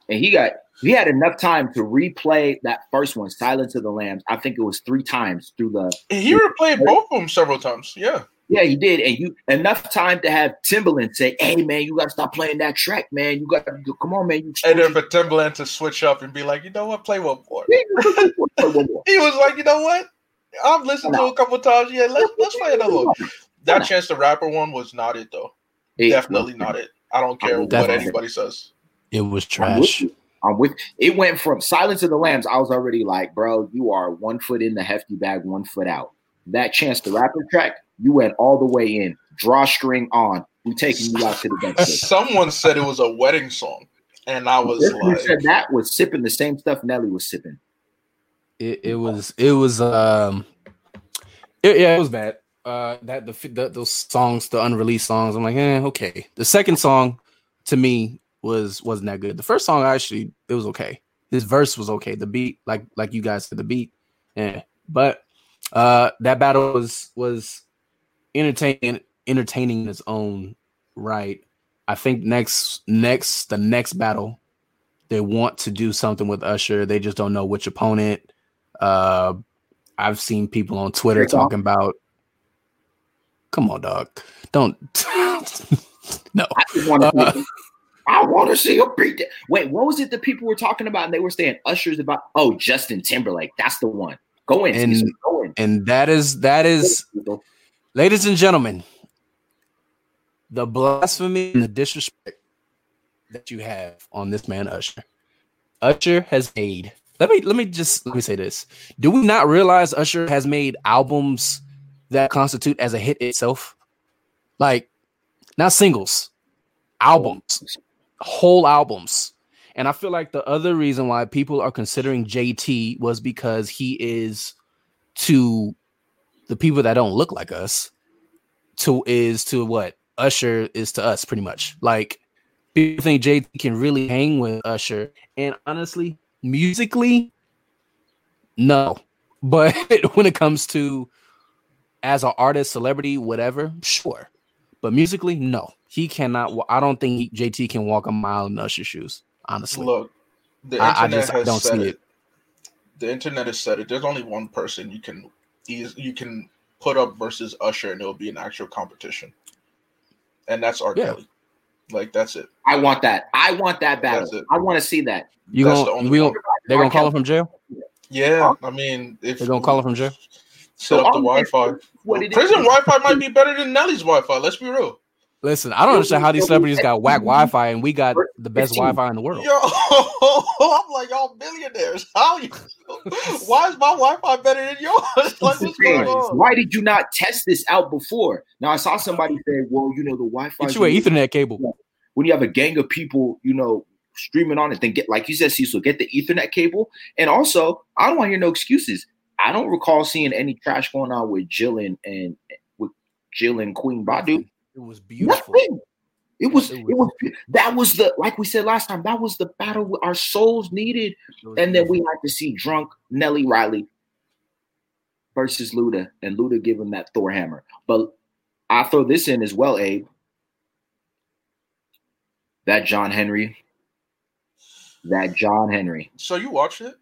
Speaker 4: and he got he had enough time to replay that first one, Silence of the Lambs. I think it was three times through the
Speaker 3: He replayed both of them several times. Yeah.
Speaker 4: Yeah, he did, and you enough time to have Timbaland say, "Hey, man, you got to stop playing that track, man. You got to come on, man." You
Speaker 3: And then for Timbaland to switch up and be like, you know what, play one more.
Speaker 4: One more. (laughs)
Speaker 3: He was like, you know what? I've listened to a couple times. Yeah, let's let's play another one. That Chance the Rapper one was not it though.
Speaker 4: Hey,
Speaker 3: Definitely not it. I don't care what anybody says.
Speaker 2: It was trash.
Speaker 4: I'm with. It went from Silence of the Lambs. I was already like, bro, you are one foot in the hefty bag, one foot out. That Chance the Rapper track, you went all the way in. Drawstring on. We taking you out to the (laughs) next.
Speaker 3: Someone said it was a wedding song, and I was
Speaker 4: Person who
Speaker 3: like,
Speaker 4: said that was sipping the same stuff Nelly was sipping.
Speaker 2: It, it was it was um it, yeah it was bad. Uh that the, the those songs, the unreleased songs, I'm like, eh, okay. The second song to me was wasn't that good. The first song actually it was okay. This verse was okay. The beat, like like you guys said, the beat, yeah. But uh that battle was was entertaining entertaining in its own right. I think next next the next battle they want to do something with Usher. They just don't know which opponent. Uh, I've seen people on Twitter talking about. Come on, dog. Don't. (laughs) no.
Speaker 4: I want to.
Speaker 2: Uh,
Speaker 4: I want to see a beat. Wait, what was it that people were talking about? And they were saying Usher's about. Oh, Justin Timberlake. That's the one.
Speaker 2: And-
Speaker 4: Cecil, go in.
Speaker 2: And that is that is, ladies and gentlemen, the blasphemy and the disrespect that you have on this man Usher. Usher has made let me let me just let me say this. Do we not realize Usher has made albums that constitute as a hit itself? Like not singles, albums, whole albums. And I feel like the other reason why people are considering JT was because he is to the people that don't look like us, to is to what Usher is to us, pretty much. Like people think JT can really hang with Usher. And honestly, musically, no. But (laughs) when it comes to as an artist, celebrity, whatever, sure. But musically, no. He cannot. I don't think JT can walk a mile in Usher shoes. Honestly,
Speaker 3: Look, the
Speaker 2: I- I
Speaker 3: internet
Speaker 2: just- I
Speaker 3: has
Speaker 2: don't
Speaker 3: said
Speaker 2: see
Speaker 3: it.
Speaker 2: it.
Speaker 3: The internet has said it. There's only one person you can you can put up versus Usher, and it'll be an actual competition, and that's R.
Speaker 2: Yeah.
Speaker 3: Kelly. Like that's it.
Speaker 4: I want that. I want that
Speaker 3: That's
Speaker 4: battle. I want to see that.
Speaker 2: you
Speaker 3: That's
Speaker 2: gonna
Speaker 3: only
Speaker 2: we
Speaker 3: one.
Speaker 2: gonna they're gonna call him from jail.
Speaker 3: Yeah, I mean, if
Speaker 2: They're gonna call him from jail.
Speaker 3: set up the Wi-Fi.
Speaker 4: What it is.
Speaker 3: Prison Wi-Fi might be better than Nelly's Wi-Fi. Let's be real.
Speaker 2: Listen, I don't understand how these celebrities got whack Wi-Fi and we got the best Wi-Fi in the world.
Speaker 3: Yo, (laughs) I'm like y'all billionaires. How you? Why is my Wi-Fi better than yours? (laughs) Like, what's going on?
Speaker 4: Why did you not test this out before? Now I saw somebody say, "Well, you know, the Wi-Fi."
Speaker 2: Get you an Ethernet cable.
Speaker 4: When you have a gang of people, you know, streaming on it, then get like you said, Cecil, get the Ethernet cable. And also, I don't want to hear no excuses. I don't recall seeing any trash going on with Jill and, and with Jill and Queen Badu.
Speaker 2: It was beautiful.
Speaker 4: Nothing. It was,
Speaker 2: It
Speaker 4: it was, that was the, like we said last time, that was the battle our souls needed. And then we had to see drunk Nelly Riley versus Luda, and Luda give him that Thor hammer. But I throw this in as well, Abe. That John Henry, that John Henry.
Speaker 3: So you watched it?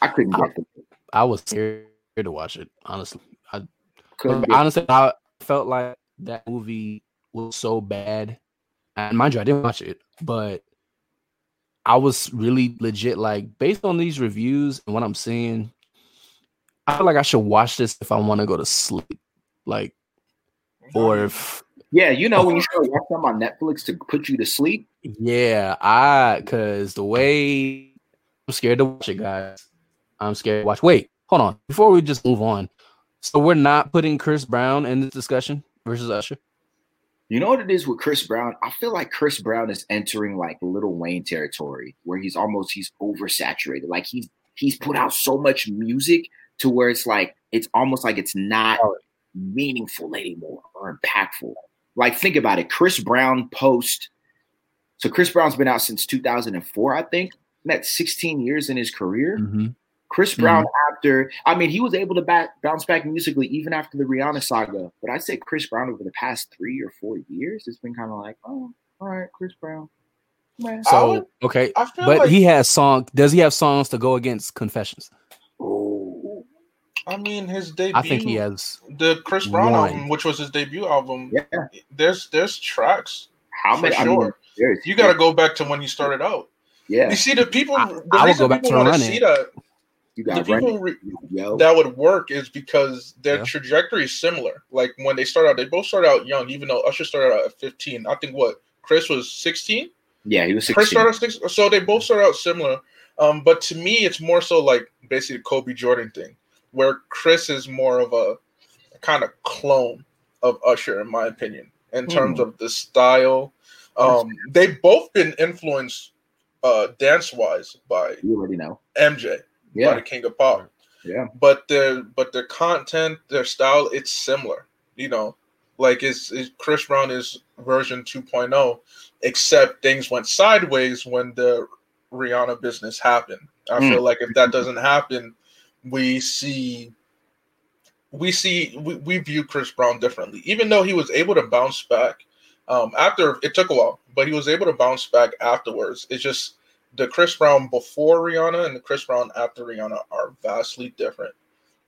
Speaker 4: I couldn't get the
Speaker 2: I was scared to watch it. Honestly, I
Speaker 4: couldn't get
Speaker 2: honestly I felt like that movie was so bad. And mind you, I didn't watch it, but I was really legit like based on these reviews and what I'm seeing. I feel like I should watch this if I want to go to sleep, like, or if
Speaker 4: Yeah, you know when you (laughs) start watching them on Netflix to put you to sleep.
Speaker 2: Yeah, I because the way I'm scared to watch it, guys. I'm scared to watch. Wait, hold on. Before we just move on, so we're not putting Chris Brown in this discussion versus Usher.
Speaker 4: You know what it is with Chris Brown? I feel like Chris Brown is entering like Lil Wayne territory where he's almost he's oversaturated. Like he's he's put out so much music to where it's like it's almost like it's not meaningful anymore or impactful. Like think about it. Chris Brown post. So Chris Brown's been out since 2004, I think. That's 16 years in his career.
Speaker 2: Mm-hmm.
Speaker 4: Chris mm-hmm. Brown after I mean he was able to back, bounce back musically even after the Rihanna saga, but I'd say Chris Brown over the past three or four years it's been kind of like oh all right Chris Brown. Man.
Speaker 2: So
Speaker 3: would-
Speaker 2: okay,
Speaker 3: I feel
Speaker 2: but
Speaker 3: like
Speaker 2: he has song. Does he have songs to go against Confessions?
Speaker 4: Oh,
Speaker 3: I mean his debut.
Speaker 2: I think he has.
Speaker 3: the Chris Brown
Speaker 2: one.
Speaker 3: album, which was his debut album.
Speaker 4: yeah.
Speaker 3: There's there's tracks.
Speaker 4: How
Speaker 3: For
Speaker 4: many? I mean,
Speaker 3: sure. You got to go back to when he started out.
Speaker 4: yeah.
Speaker 3: You see, the people.
Speaker 2: I-
Speaker 3: the
Speaker 2: I would go back to
Speaker 3: want to
Speaker 2: Run It.
Speaker 3: see that
Speaker 4: You
Speaker 3: the people re-
Speaker 4: yo.
Speaker 3: that would work is because their
Speaker 2: Yeah.
Speaker 3: trajectory is similar. Like when they start out, they both started out young. Even though Usher started out at 15, I think what Chris was 16.
Speaker 4: yeah, he was
Speaker 3: Chris
Speaker 4: 16.
Speaker 3: started at six, so they both started out similar. Um, but to me, it's more so like basically the Kobe Jordan thing, where Chris is more of a kind of clone of Usher, in my opinion, in terms
Speaker 4: Hmm.
Speaker 3: of the style. Um, they've both been influenced uh, dance wise by
Speaker 4: You already know.
Speaker 3: MJ, by
Speaker 4: Yeah,
Speaker 3: the King of Pop
Speaker 4: yeah.
Speaker 3: but their but their content, their style, it's similar. You know, like it's, it's Chris Brown is version 2.0, except things went sideways when the Rihanna business happened. I
Speaker 4: Mm.
Speaker 3: feel like if that doesn't happen, we see we see we, we view Chris Brown differently. Even though he was able to bounce back um, after it took a while, but he was able to bounce back afterwards. It's just the Chris Brown before Rihanna and the Chris Brown after Rihanna are vastly different.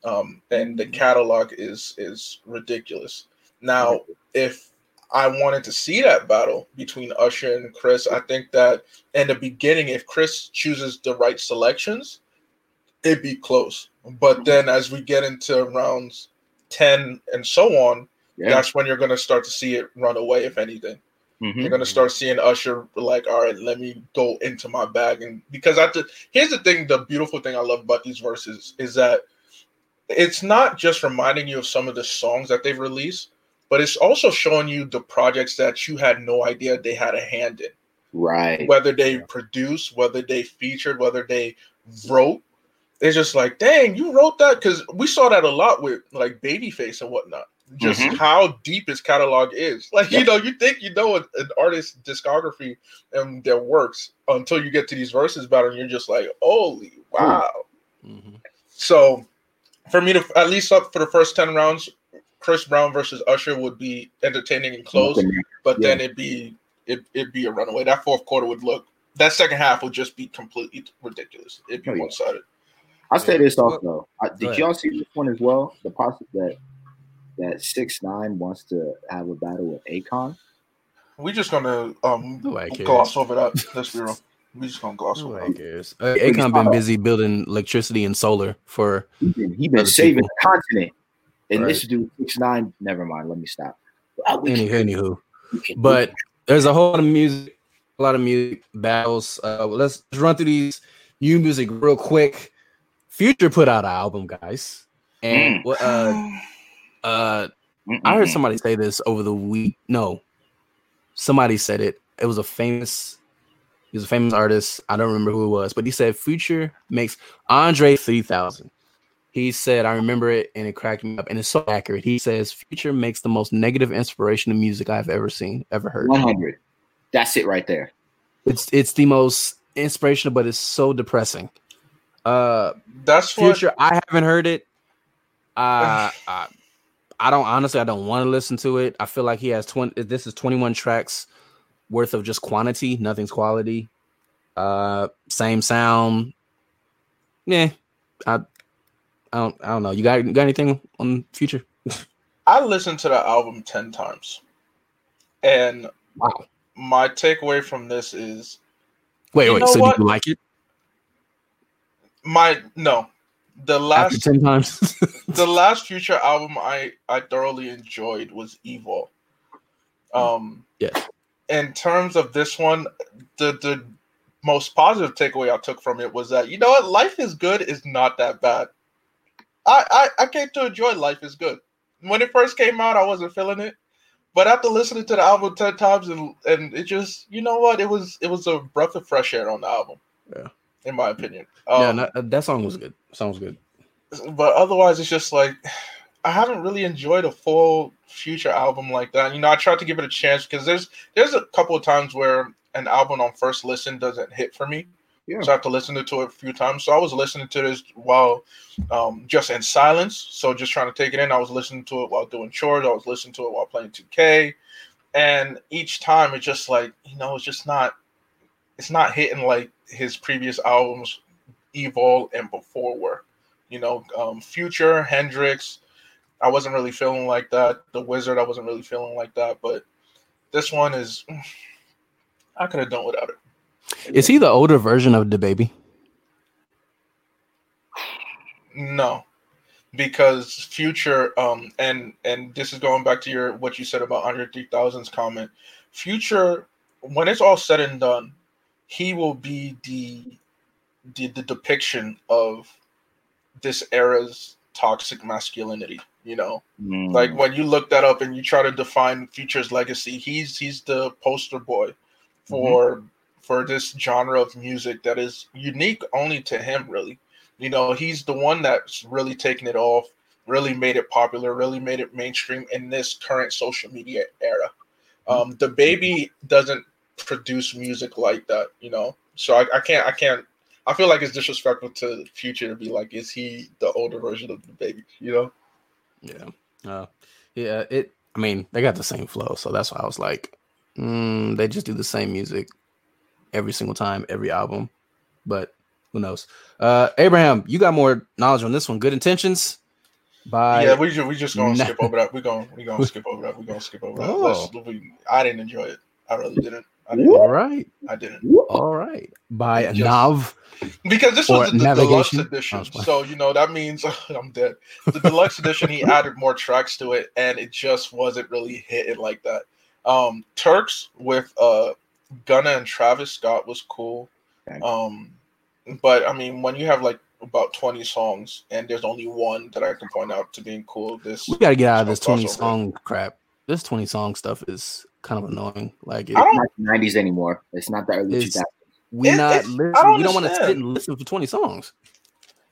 Speaker 3: Um, and the catalog is is ridiculous. Now, if I wanted to see that battle between Usher and Chris, I think that in the beginning, if Chris chooses the right selections, it'd be close. But then as we get into rounds 10 and so on,
Speaker 4: Yeah.
Speaker 3: that's when you're going to start to see it run away, if anything.
Speaker 4: Mhm.
Speaker 3: You're gonna start seeing Usher like, all right, let me go into my bag, and because I th- here's the thing, the beautiful thing I love about these verses is that it's not just reminding you of some of the songs that they've released, but it's also showing you the projects that you had no idea they had a hand in,
Speaker 4: Right.
Speaker 3: whether they produced, whether they featured, whether they wrote. It's just like, dang, you wrote that because we saw that a lot with like Babyface and whatnot. Just
Speaker 4: Mhm.
Speaker 3: how deep his catalog is. Like, you know, you think you know an, an artist's discography and their works until you get to these verses battle, and you're just like, holy wow.
Speaker 2: Mhm.
Speaker 3: So, for me to at least up for the first ten rounds, Chris Brown versus Usher would be entertaining and close, but then it'd be it, it'd be a runaway. That fourth quarter would look. That second half would just be completely ridiculous. It'd be
Speaker 4: Oh, yeah.
Speaker 3: one sided.
Speaker 4: I'll say this also.
Speaker 2: Go
Speaker 4: did
Speaker 2: ahead.
Speaker 4: y'all see this one as well? The possible that that six nine wants to have a battle with Akon.
Speaker 3: We're just gonna um
Speaker 2: Nobody cares.
Speaker 3: gloss over that. Let's be real. We're just gonna gloss over
Speaker 2: Nobody
Speaker 3: that.
Speaker 2: cares. Uh, Akon been busy building electricity and solar for
Speaker 4: He been, he been saving
Speaker 2: people.
Speaker 4: the continent, and
Speaker 2: Right.
Speaker 4: this dude six nine. Never mind. Let me stop. We
Speaker 2: any
Speaker 4: can-
Speaker 2: anywho. But there's a whole lot of music, a lot of music battles. Uh, let's let's run through these new music real quick. Future put out an album, guys, and
Speaker 4: Mm.
Speaker 2: what uh uh
Speaker 4: Mm-mm.
Speaker 2: I heard somebody say this over the week. No, somebody said it. It was a famous. He was a famous artist. I don't remember who it was, but he said Future makes Andre three thousand. He said, I remember it, and it cracked me up, and it's so accurate. He says Future makes the most negative inspiration of music I've ever seen, ever heard.
Speaker 4: one hundred. That's it right there.
Speaker 2: It's it's the most inspirational, but it's so depressing. Uh,
Speaker 3: That's what
Speaker 2: Future, I haven't heard it. Uh, (sighs) I, I don't honestly, I don't want to listen to it. I feel like he has twenty. This is twenty one tracks worth of just quantity. Nothing's quality. Uh, same sound. Yeah, I, I don't, I don't know. You got you got anything on Future? (laughs)
Speaker 3: I listened to the album ten times, and
Speaker 2: Wow.
Speaker 3: my takeaway from this is
Speaker 2: Wait, wait. So
Speaker 3: what?
Speaker 2: do you like it
Speaker 3: my no, the
Speaker 2: after
Speaker 3: last
Speaker 2: ten times?
Speaker 3: the (laughs) last Future album I I thoroughly enjoyed was Evil. Um,
Speaker 2: Yes.
Speaker 3: In terms of this one, the the most positive takeaway I took from it was that you know what, Life is Good is not that bad. I I, I came to enjoy Life is Good. When it first came out, I wasn't feeling it, but after listening to the album ten times and and it just you know what, it was it was a breath of fresh air on the album.
Speaker 2: Yeah.
Speaker 3: In my opinion.
Speaker 2: yeah,
Speaker 3: Um,
Speaker 2: no, that song was good. Was good.
Speaker 3: but otherwise it's just like I haven't really enjoyed a full future album like that. You know, I tried to give it a chance because there's there's a couple of times where an album on first listen doesn't hit for me.
Speaker 4: Yeah.
Speaker 3: So I have to listen to it a few times. So I was listening to this while um, just in silence. So just trying to take it in. I was listening to it while doing chores. I was listening to it while playing 2K. And each time it's just like, you know, it's just not it's not hitting like his previous albums, Evil and before were. You know, um, Future, Hendrix, I wasn't really feeling like that. The Wizard, I wasn't really feeling like that. But this one is, (sighs) I could have done without it.
Speaker 2: Is he the older version of DaBaby?
Speaker 3: No, because Future, um, and and this is going back to your what you said about Andre 3000's comment. Future, when it's all said and done, he will be the the, the depiction of this era's toxic masculinity. You know,
Speaker 4: Mm.
Speaker 3: like when you look that up and you try to define Future's legacy, he's he's the poster boy for for this genre of music that is unique only to him. Really, you know, he's the one that's really taken it off, really made it popular, really made it mainstream in this current social media era. Um, DaBaby doesn't produce music like that, you know. So I, I can't I can't I feel like it's disrespectful to Future to be like, is he the older version of DaBaby? You know?
Speaker 2: Yeah. Uh, yeah. It. I mean, they got the same flow, so that's why I was like, mm, they just do the same music every single time, every album. But who knows? Uh, Abraham, you got more knowledge on this one. Good intentions. By
Speaker 3: yeah, we just we just gonna skip over that. We gonna we gonna (laughs) skip over that. We gonna skip over that.
Speaker 2: Oh.
Speaker 3: We, I didn't enjoy it. I really didn't. I didn't.
Speaker 2: all right,
Speaker 3: I didn't.
Speaker 2: all right. By
Speaker 3: Just-
Speaker 2: Nav.
Speaker 3: Because this was the, the deluxe edition,
Speaker 2: Oh,
Speaker 3: so you know that means (laughs) I'm dead. The deluxe edition, he added more tracks to it, and it just wasn't really hitting like that. Um, Turks with uh Gunna and Travis Scott was cool. Um, but I mean, when you have like about twenty songs and there's only one that I can point out to being cool, this
Speaker 2: We got to get out of this 20 song crap. This 20 song stuff is kind of annoying. Like, it,
Speaker 3: I
Speaker 4: It's
Speaker 3: don't-
Speaker 4: not the nineties anymore. It's not the early two
Speaker 2: It's-
Speaker 4: thousands.
Speaker 2: we not listen,
Speaker 3: don't
Speaker 2: we don't want to sit and listen for 20 songs.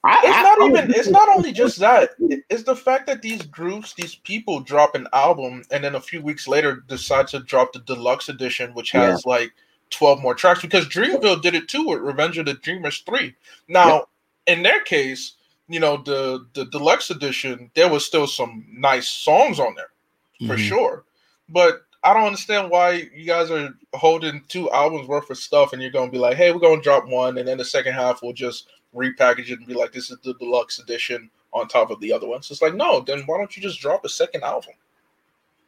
Speaker 3: it's not even it's not only just that it's the fact that these groups these people drop an album and then a few weeks later decide to drop the deluxe edition which has like 12 more tracks because dreamville did it too with revenge of the dreamers 3 now in their case you know the the deluxe edition there was still some nice songs on there for
Speaker 2: Mhm.
Speaker 3: sure but i don't understand why you guys are holding two albums worth of stuff and you're gonna be like hey we're gonna drop one and then the second half we'll just repackage it and be like this is the deluxe edition on top of the other ones it's like no then why don't you just drop a second album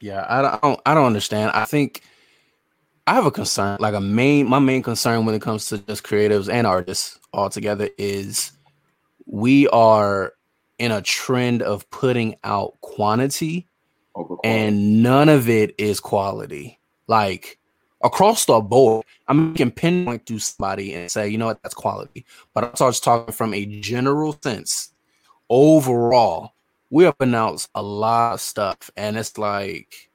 Speaker 2: Yeah, I don't, I don't understand. I think I have a concern, like a main my main concern when it comes to just creatives and artists altogether is we are in a trend of putting out quantity and none of it is quality. Like across the board, I'm can pinpoint to somebody and say, you know what, that's quality. But I'm just talking from a general sense. Overall, we have announced a lot of stuff, and it's like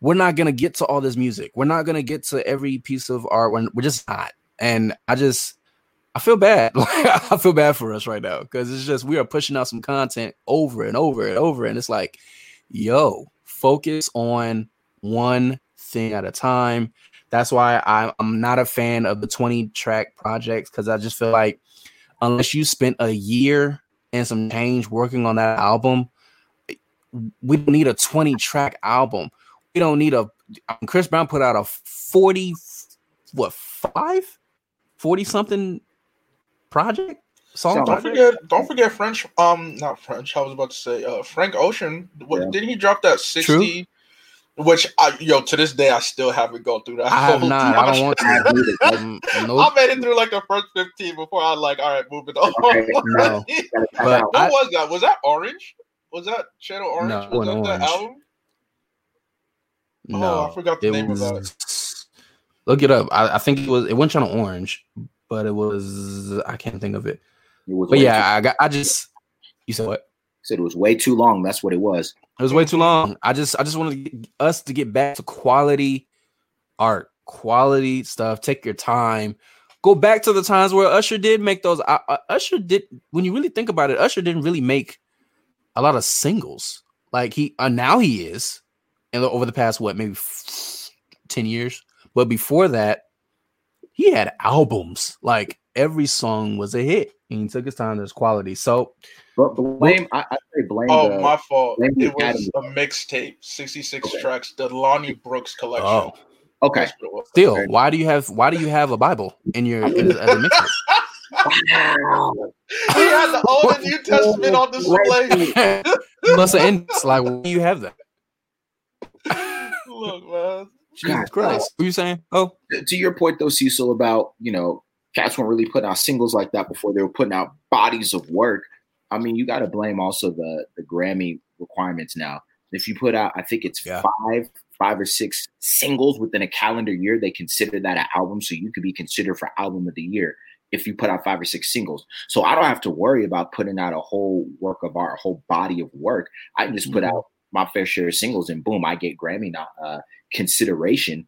Speaker 2: we're not gonna get to all this music. We're not gonna get to every piece of art. When we're just not. And I just I feel bad. (laughs) I feel bad for us right now because it's just we are pushing out some content over and over and over, and it's like, yo, focus on one thing at a time. That's why I'm, not a fan of the 20 track projects because I just feel like unless you spent a year and some change working on that album, we don't need a 20 track album. We don't need a um, Chris Brown put out a 40 what five 40 something project song
Speaker 3: don't
Speaker 2: project?
Speaker 3: forget don't forget french um not french i was about to say uh frank ocean what,
Speaker 4: Yeah.
Speaker 3: didn't he drop that 60 which I, yo to this day i still haven't gone through that
Speaker 2: I have
Speaker 3: whole
Speaker 2: not. I don't want
Speaker 3: project.
Speaker 2: to. Um, (laughs)
Speaker 3: I made it through like the first 15 before I like, all right, moving on.
Speaker 4: Okay,
Speaker 2: no. (laughs) But
Speaker 3: what
Speaker 2: I-
Speaker 3: was that? Was that Orange? Was that Channel Orange?
Speaker 2: No,
Speaker 3: was
Speaker 2: it
Speaker 3: that
Speaker 2: wasn't
Speaker 3: the album?
Speaker 2: No,
Speaker 3: Oh, I forgot the
Speaker 2: it
Speaker 3: name of that.
Speaker 2: Look it up. I, I think it was. It went on orange, but it was. I can't think of it. But yeah, I got. I just. You said what?
Speaker 4: too, said it was way too long. That's what it was.
Speaker 2: It was way too long. I just. I just wanted to get us to get back to quality art, quality stuff. Take your time. Go back to the times where Usher did make those. Uh, Usher did. When you really think about it, Usher didn't really make a lot of singles. Like he uh, now he is, and over the past what maybe ten years. But before that, he had albums. Like every song was a hit, and he took his time. There's quality. So
Speaker 4: But blame, I, I say blame.
Speaker 3: Oh,
Speaker 4: the,
Speaker 3: my fault.
Speaker 4: blame
Speaker 3: It was
Speaker 4: Academy.
Speaker 3: a mixtape, 66
Speaker 4: Okay.
Speaker 3: tracks, the Lonny Breaux collection.
Speaker 2: oh,
Speaker 4: okay.
Speaker 3: That's what it was.
Speaker 2: still,
Speaker 4: Okay.
Speaker 2: why do you have why do you have a Bible in your as, as a mixtape?
Speaker 4: Wow. (laughs)
Speaker 3: He had the Old and New Testament on display. (laughs)
Speaker 2: Must have index. Like, why do you have that?
Speaker 3: Look, man.
Speaker 2: Jesus
Speaker 4: God.
Speaker 2: Christ. What are you saying? Oh,
Speaker 4: to your point though, Cecil, about you know, cats weren't really putting out singles like that before they were putting out bodies of work. I mean, you got to blame also the the Grammy requirements now. If you put out, I think it's
Speaker 2: Yeah.
Speaker 4: five, five or six singles within a calendar year, they consider that an album, so you could be considered for album of the year if you put out five or six singles. So I don't have to worry about putting out a whole work of art, a whole body of work. I can just put
Speaker 2: Mhm.
Speaker 4: out my fair share of singles, and boom, I get Grammy uh, consideration.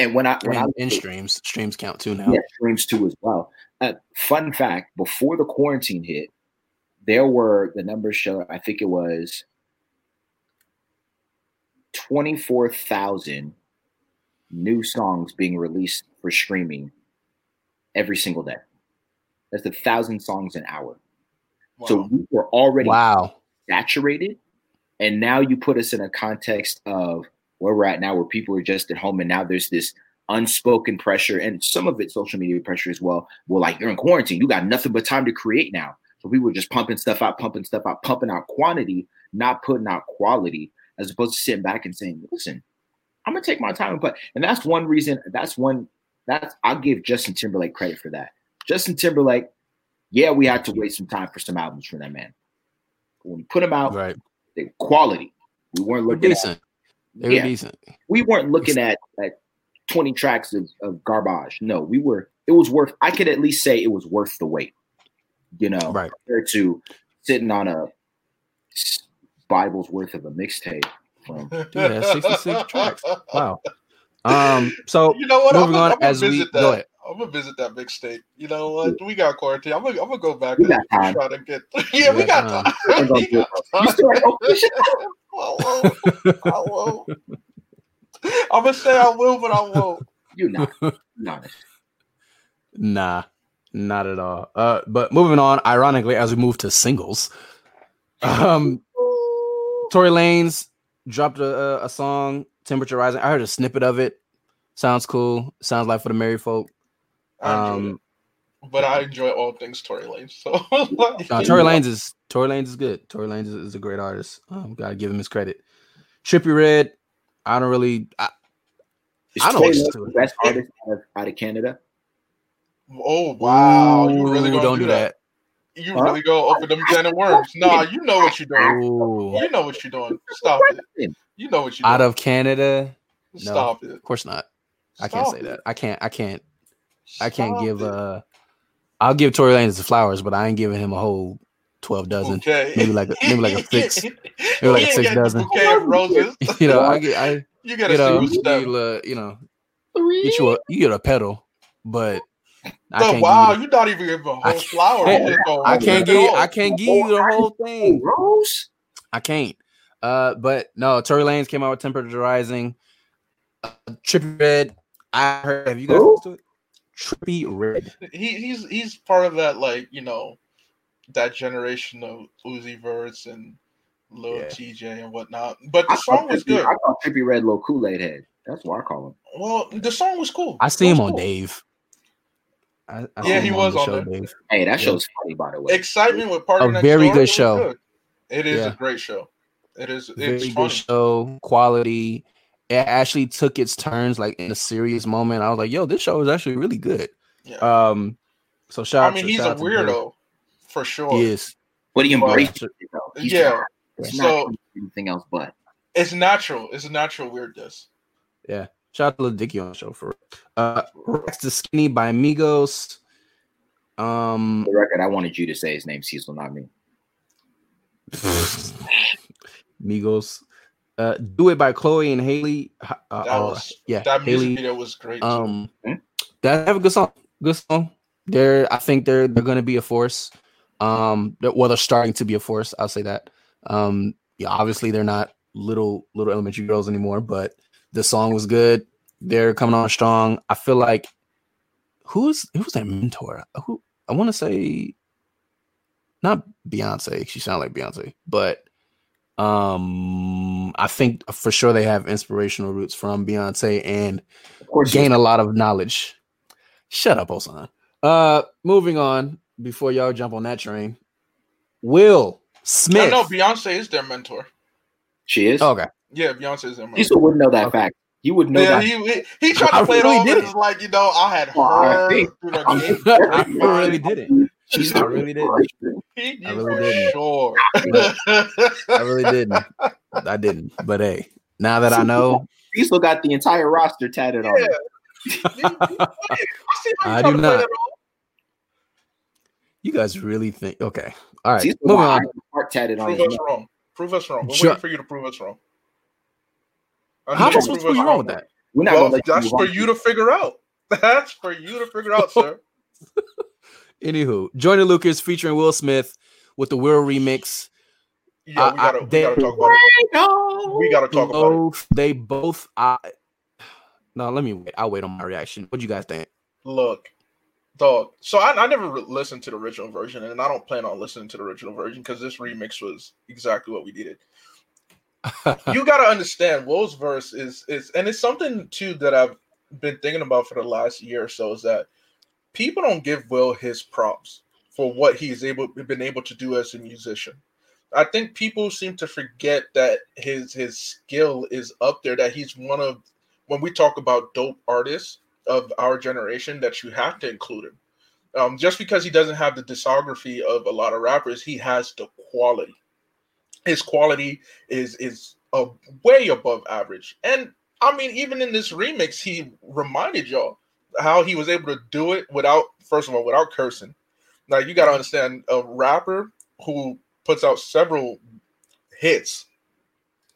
Speaker 4: And when I when I
Speaker 2: and, and streams. Streams count too now.
Speaker 4: yeah, streams too as well. Uh, fun fact: before the quarantine hit, there were the numbers show. I think it was twenty four thousand new songs being released for streaming every single day. That's a thousand songs an hour. So we were already
Speaker 2: Wow.
Speaker 4: saturated. And now you put us in a context of where we're at now, where people are just at home, and now there's this unspoken pressure, and some of it social media pressure as well. Well, like you're in quarantine, you got nothing but time to create now. So we were just pumping stuff out, pumping stuff out, pumping out quantity, not putting out quality, as opposed to sitting back and saying, listen, I'm gonna take my time and put. And that's one reason, that's one that's I'll give Justin Timberlake credit for that. Justin Timberlake, yeah, we had to wait some time for some albums from that man. When he put them out,
Speaker 2: Right.
Speaker 4: they quality. We weren't
Speaker 2: We're
Speaker 4: looking at
Speaker 2: decent. They were
Speaker 4: Yeah.
Speaker 2: decent.
Speaker 4: we weren't looking at at 20 tracks of, of garbage. No, we were. It was worth. I could at least say it was worth the wait. You know,
Speaker 2: Right.
Speaker 4: compared to sitting on a Bible's worth of a mixtape from. (laughs)
Speaker 2: Dude, that's 66 tracks. Wow. Um. So (laughs)
Speaker 3: You know what? I'm
Speaker 2: moving
Speaker 3: gonna,
Speaker 2: on
Speaker 3: I'm
Speaker 2: as we
Speaker 3: that.
Speaker 2: go ahead.
Speaker 3: I'm gonna visit that mixtape. You know what? We got quarantine. I'm gonna, I'm gonna go back
Speaker 4: We
Speaker 3: and
Speaker 4: got time.
Speaker 3: try to get. (laughs) Yeah, we
Speaker 2: We got
Speaker 3: got
Speaker 2: time.
Speaker 3: time.
Speaker 4: We're gonna
Speaker 3: We got
Speaker 4: You still like, oh, this shit?
Speaker 3: I won't. I won't. I'm gonna say I will, but I won't.
Speaker 4: You're not. Not.
Speaker 2: Nah, not at all. Uh, but moving on, ironically, as we move to singles, um, Tory Lanez dropped a, a, a song, "Temperature Rising." I heard a snippet of it. Sounds cool. Sounds like for the married folk. Um,
Speaker 3: it. But I enjoy all things Tory Lanez. So (laughs)
Speaker 2: no, Tory Lanez is Tory Lanez is good. Tory Lanez is, is a great artist. Um, gotta give him his credit. Trippie Redd, I don't really. I,
Speaker 4: Is
Speaker 2: I don't
Speaker 4: Tory
Speaker 2: listen to
Speaker 4: the
Speaker 2: it.
Speaker 4: best artist out of, out of Canada?
Speaker 3: Oh wow, you really gonna
Speaker 2: don't
Speaker 3: do
Speaker 2: do
Speaker 3: that?
Speaker 2: that.
Speaker 3: You
Speaker 4: Huh?
Speaker 3: really go open them can of worms? (laughs) Nah, you know what you're doing.
Speaker 2: Ooh,
Speaker 3: You know what you're doing. Stop it. You know what you're doing.
Speaker 2: out of Canada, no.
Speaker 3: Stop it.
Speaker 2: of course not. I can't say
Speaker 3: it.
Speaker 2: that. I can't. I can't. I can't give
Speaker 3: it.
Speaker 2: uh I'll give Tory Lanez the flowers, but I ain't giving him a whole twelve dozen.
Speaker 3: Okay.
Speaker 2: maybe like a- maybe like a six. (laughs)
Speaker 3: Maybe
Speaker 2: like a six dozen.
Speaker 3: Bouquet of roses.
Speaker 2: you know, I get I
Speaker 3: You gotta
Speaker 2: you know,
Speaker 3: see
Speaker 2: you,
Speaker 3: them.
Speaker 2: you know get you a you get a pedal, but I
Speaker 3: Oh,
Speaker 2: can't
Speaker 3: wow,
Speaker 2: you,
Speaker 3: you're not even giving a whole flower.
Speaker 2: can't-
Speaker 3: You just go
Speaker 2: I can't
Speaker 3: the
Speaker 2: give
Speaker 3: door.
Speaker 2: I can't give you the whole thing.
Speaker 4: Rose?
Speaker 2: I can't. Uh, but no, Tory Lanez came out with Temperature Rising. Uh, Trippie Redd. I heard. Have you guys
Speaker 4: Who?
Speaker 2: listened to it? Trippie Redd.
Speaker 3: He, he's he's part of that like you know that generation of Uzi Verts and Lil
Speaker 2: Yeah.
Speaker 3: Tjay and whatnot. But
Speaker 4: I
Speaker 3: the song was
Speaker 4: Trippy-
Speaker 3: good.
Speaker 4: I thought Trippie Redd little Kool Aid head. That's what I call him.
Speaker 3: Well, the song was cool.
Speaker 2: I see him
Speaker 3: was
Speaker 2: on. Dave. I, I
Speaker 3: Yeah, he was
Speaker 2: the
Speaker 3: on
Speaker 2: show,
Speaker 3: there.
Speaker 2: Dave.
Speaker 4: Hey, that
Speaker 2: Yeah.
Speaker 4: show's funny, by the way.
Speaker 3: Excitement with Party
Speaker 2: A
Speaker 3: Next
Speaker 2: very
Speaker 3: Door,
Speaker 2: good show.
Speaker 3: good. It is
Speaker 2: Yeah.
Speaker 3: a great show. It is.
Speaker 2: Very
Speaker 3: It's
Speaker 2: good show, quality. It actually took its turns like in a serious moment. I was like, "Yo, this show is actually really good."
Speaker 3: Yeah.
Speaker 2: Um, so shout.
Speaker 3: I
Speaker 2: out
Speaker 3: mean,
Speaker 2: to-
Speaker 3: he's a
Speaker 2: out to Dave.
Speaker 3: weirdo for sure.
Speaker 2: He is.
Speaker 4: But he
Speaker 3: Well,
Speaker 4: embraced it,
Speaker 3: yeah.
Speaker 4: not,
Speaker 3: So-
Speaker 4: anything else but.
Speaker 3: It's natural. It's a natural weirdness.
Speaker 2: Yeah. Shout out to Lil Dicky on the show for uh Rex the Skinny by Migos. Um
Speaker 4: the record, I wanted you to say his name, Cecil, not me. (laughs)
Speaker 2: Migos. Uh Do It by Chloe and Halle. Uh,
Speaker 3: That
Speaker 2: uh,
Speaker 3: was
Speaker 2: yeah,
Speaker 3: that music video was great. too.
Speaker 2: Um
Speaker 4: Hmm?
Speaker 2: that have a good song. Good song. They're I think they're they're gonna be a force. Um they're, well they're starting to be a force, I'll say that. Um yeah, obviously they're not little little elementary girls anymore, but the song was good. They're coming on strong. I feel like who's who's their mentor? Who I want to say not Beyonce. She sounds like Beyonce, but um I think for sure they have inspirational roots from Beyonce and
Speaker 4: Of course,
Speaker 2: gain a lot of knowledge. Shut up, Osan. Uh moving on before y'all jump on that train. Will Smith
Speaker 3: I
Speaker 2: Smith.
Speaker 3: know Beyonce is their mentor.
Speaker 4: she is.
Speaker 2: okay.
Speaker 3: Yeah, Beyonce is their mentor.
Speaker 4: Cecil wouldn't know that
Speaker 2: Okay.
Speaker 4: fact. You would know
Speaker 3: yeah,
Speaker 4: that.
Speaker 3: he, he he tried to
Speaker 2: I
Speaker 3: play it
Speaker 2: really
Speaker 3: off
Speaker 2: didn't.
Speaker 3: as like you know I had
Speaker 4: Well, I
Speaker 3: heard
Speaker 4: think-
Speaker 3: through the
Speaker 4: I'm-
Speaker 3: game.
Speaker 2: I really didn't.
Speaker 4: She's
Speaker 2: I really didn't.
Speaker 3: He
Speaker 2: I really didn't.
Speaker 3: sure.
Speaker 2: I really didn't. I didn't. But hey, now that I know,
Speaker 4: you still got the entire roster tatted on.
Speaker 3: Yeah.
Speaker 4: him.
Speaker 2: I do not. you guys really think okay. All right.
Speaker 4: Cecil
Speaker 2: Moving on.
Speaker 4: heart tatted on
Speaker 3: Prove
Speaker 4: his
Speaker 3: us
Speaker 4: neck.
Speaker 3: wrong. Prove us wrong. We're
Speaker 2: Ju-
Speaker 3: waiting for you to prove us wrong. I
Speaker 2: How am I supposed to
Speaker 3: prove
Speaker 2: prove you wrong with that?
Speaker 4: We're not
Speaker 3: Well, that's
Speaker 4: move
Speaker 3: for you to figure out. (laughs) That's for you to figure out, sir. (laughs)
Speaker 2: Anywho, Joyner Lucas featuring Will Smith with the Will remix.
Speaker 3: Yeah, we gotta, we
Speaker 2: they-
Speaker 3: gotta talk about it. We gotta talk about it.
Speaker 2: both they both I no, let me wait. I'll wait on my reaction. What do you guys think?
Speaker 3: Look, dog. So I, I never re- listened to the original version, and I don't plan on listening to the original version because this remix was exactly what we needed. (laughs) you got to understand Will's verse is is and it's something too that I've been thinking about for the last year or so is that people don't give Will his props for what he's able been able to do as a musician. I think people seem to forget that his his skill is up there that he's one of when we talk about dope artists of our generation that you have to include him. Um, just because he doesn't have the discography of a lot of rappers, he has the quality. His quality is is a way above average. And I mean, even in this remix, he reminded y'all how he was able to do it without, first of all, without cursing. Now you got to understand a rapper who puts out several hits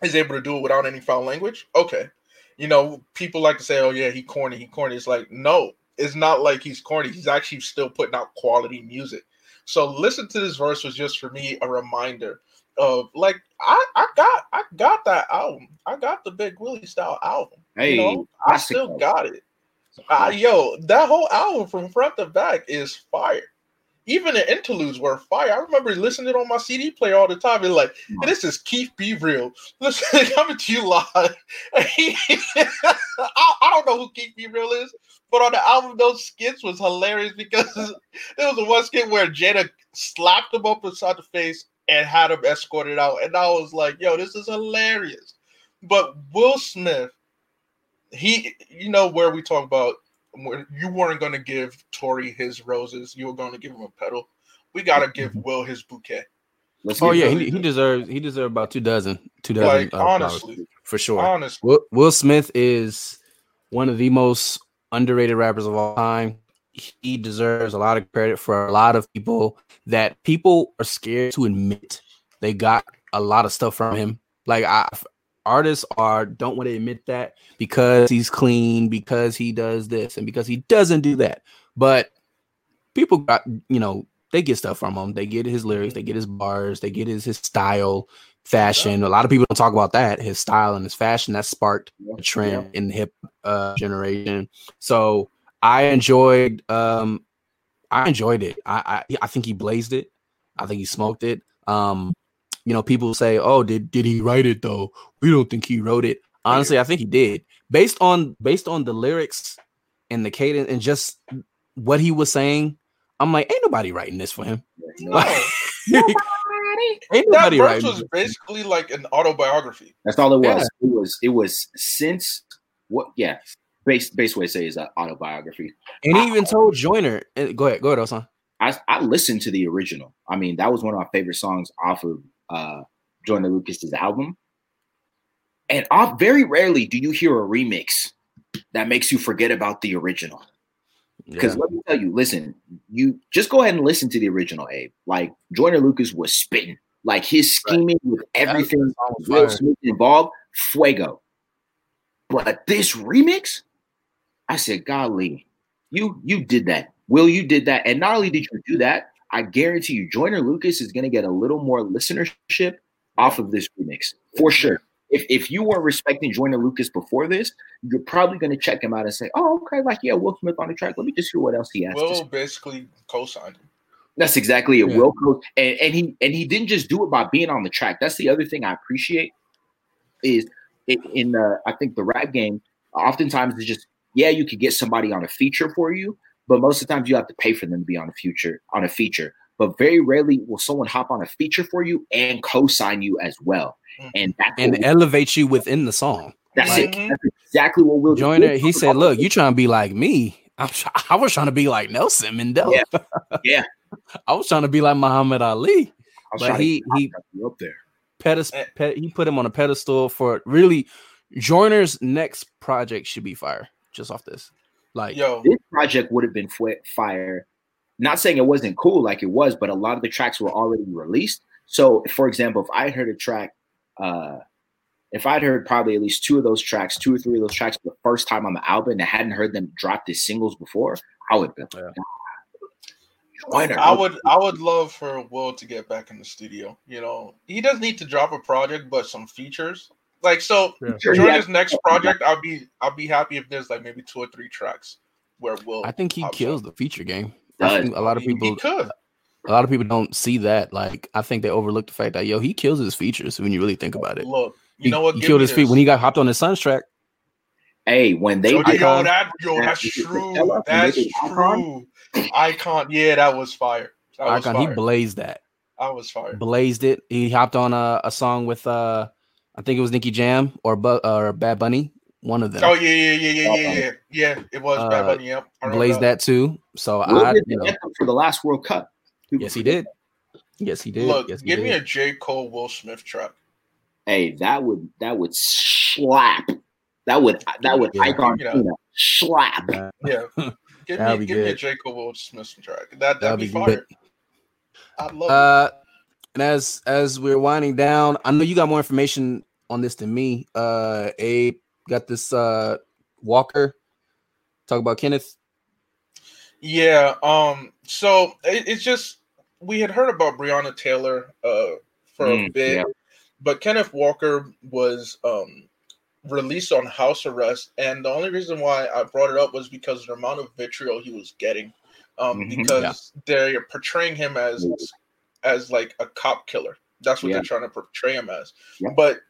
Speaker 3: is able to do it without any foul language. Okay, you know, people like to say, "Oh yeah, he corny, he corny." It's like, no, it's not like he's corny. He's actually still putting out quality music. So listen to this verse was just for me a reminder of like I I got I got that album. I got the Big Willie style album.
Speaker 4: Hey,
Speaker 3: you know, I still got it. Uh, yo, that whole album from front to back is fire. Even the interludes were fire. I remember listening on my CD player all the time. And like, hey, this is Keith B. Real. (laughs) Listen, coming to you live. (laughs) I, I don't know who Keith B. Real is, but on the album, those skits was hilarious because (laughs) there was a one skit where Jada slapped him up inside the face and had him escorted out. And I was like, yo, this is hilarious. But Will Smith, he, you know, where we talk about where you weren't going to give Tory his roses, you were going to give him a petal. We got to give Will his bouquet.
Speaker 2: Let's oh yeah, he, he deserves he deserves about two dozen, two dozen.
Speaker 3: Like uh, honestly,
Speaker 2: for sure.
Speaker 3: Honestly,
Speaker 2: Will, Will Smith is one of the most underrated rappers of all time. He deserves a lot of credit for a lot of people that people are scared to admit they got a lot of stuff from him. Like I, artists are don't want to admit that because he's clean, because he does this, and because he doesn't do that. But people got you know they get stuff from him. They get his lyrics, they get his bars, they get his his style, fashion. A lot of people don't talk about that. His style and his fashion that sparked a trend in the hip uh, generation. So I enjoyed um I enjoyed it. I, I I think he blazed it. I think he smoked it. Um you know, people say, "Oh, did did he write it though?" We don't think he wrote it. Honestly, I think he did. Based on based on the lyrics and the cadence and just what he was saying, I'm like, ain't nobody writing this for him.
Speaker 3: No. nobody. (laughs) Ain't nobody that verse was basically like an autobiography.
Speaker 4: That's all it was. Yeah. It was it was since what yeah. Base base way to say is an autobiography.
Speaker 2: And he even told Joyner, eh, go ahead, go ahead, Osan.
Speaker 4: I, I listened to the original. I mean, that was one of my favorite songs off of uh, Joyner Lucas's album. And off, very rarely do you hear a remix that makes you forget about the original. Because yeah. let me tell you, listen, you just go ahead and listen to the original, Abe. Like Joyner Lucas was spitting, like his scheming right. with everything Will Smith involved, fuego. But this remix, I said, golly, you you did that. Will, you did that. And not only did you do that, I guarantee you, Joyner Lucas is going to get a little more listenership off of this remix for sure. If, if you were respecting Joyner Lucas before this, you're probably going to check him out and say, "Oh, okay, like yeah, Will Smith on the track. Let me just hear what else he has."
Speaker 3: Will basically co-signed him.
Speaker 4: That's exactly it. Yeah. Will co- and, and he and he didn't just do it by being on the track. That's the other thing I appreciate is in the I think the rap game. Oftentimes it's just yeah, you could get somebody on a feature for you, but most of the times you have to pay for them to be on a future on a feature. But very rarely will someone hop on a feature for you and co-sign you as well, mm. and that
Speaker 2: and elevate you within the song.
Speaker 4: That's like, it. That's exactly what we'll
Speaker 2: Joyner. He said, "Look, you trying to be like me? I'm, (laughs) I was trying to be like Nelson Mandela.
Speaker 4: Yeah, (laughs) yeah.
Speaker 2: I was trying to be like Muhammad Ali, but he he
Speaker 4: up there.
Speaker 2: Pedest- eh. ped- he put him on a pedestal for really. Joyner's next project should be fire. Just off this. Like
Speaker 3: Yo.
Speaker 4: this project would have been fire. Not saying it wasn't cool like it was, but a lot of the tracks were already released. So, for example, if I heard a track, uh, if I'd heard probably at least two of those tracks, two or three of those tracks for the first time on the album, and I hadn't heard them drop these singles before, I would be yeah.
Speaker 3: I would I would love for Will to get back in the studio. You know, he does need to drop a project, but some features. Like so, yeah. during his next project, I'll be I'll be happy if there's like maybe two or three tracks where we'll
Speaker 2: I think he kills up. the feature game. a lot of people
Speaker 3: he could.
Speaker 2: A lot of people don't see that. Like I think they overlook the fact that yo he kills his features when you really think about it.
Speaker 3: Look, you he, know what?
Speaker 2: He killed his feet when he got hopped on his son's track.
Speaker 4: Hey, when they
Speaker 3: yo, yo that yo that's true. That's true. Icon, yeah, that was fire. That
Speaker 2: Icon,
Speaker 3: was
Speaker 2: he blazed that.
Speaker 3: I was fire.
Speaker 2: Blazed it. He hopped on a, a song with uh I think it was Nicky Jam or Bu- or Bad Bunny, one of them.
Speaker 3: Oh yeah, yeah, yeah, yeah, yeah, yeah. Yeah, it was uh, Bad Bunny. Yep,
Speaker 2: Blaze that. too. So Will I
Speaker 4: you know, for the last World Cup.
Speaker 2: Yes, he did. Yes, he did.
Speaker 3: Look,
Speaker 2: yes, he
Speaker 3: give
Speaker 2: did.
Speaker 3: me a J Cole Will Smith track.
Speaker 4: Hey, that would that would slap. That would that would
Speaker 2: Yeah.
Speaker 4: icon
Speaker 3: Yeah.
Speaker 4: Cena slap.
Speaker 3: Yeah. (laughs) Give
Speaker 2: That'd
Speaker 3: me
Speaker 2: be
Speaker 3: give me a
Speaker 2: good.
Speaker 3: J Cole Will Smith track. That that'd,
Speaker 2: That'd
Speaker 3: be,
Speaker 2: be
Speaker 3: fire.
Speaker 2: good.
Speaker 3: I love
Speaker 2: Uh, and as as we're winding down, I know you got more information on this than me. Uh, Abe got this. Uh, Walker. Talk about Kenneth.
Speaker 3: Yeah. Um. So it, it's just we had heard about Breonna Taylor uh for a
Speaker 4: Mm,
Speaker 3: bit,
Speaker 4: yeah.
Speaker 3: but Kenneth Walker was um released on house arrest, and the only reason why I brought it up was because of the amount of vitriol he was getting. Um,
Speaker 4: Mhm.
Speaker 3: because they're portraying him as as like a cop killer. That's what
Speaker 4: Yeah.
Speaker 3: they're trying to portray him as.
Speaker 4: Yeah.
Speaker 3: But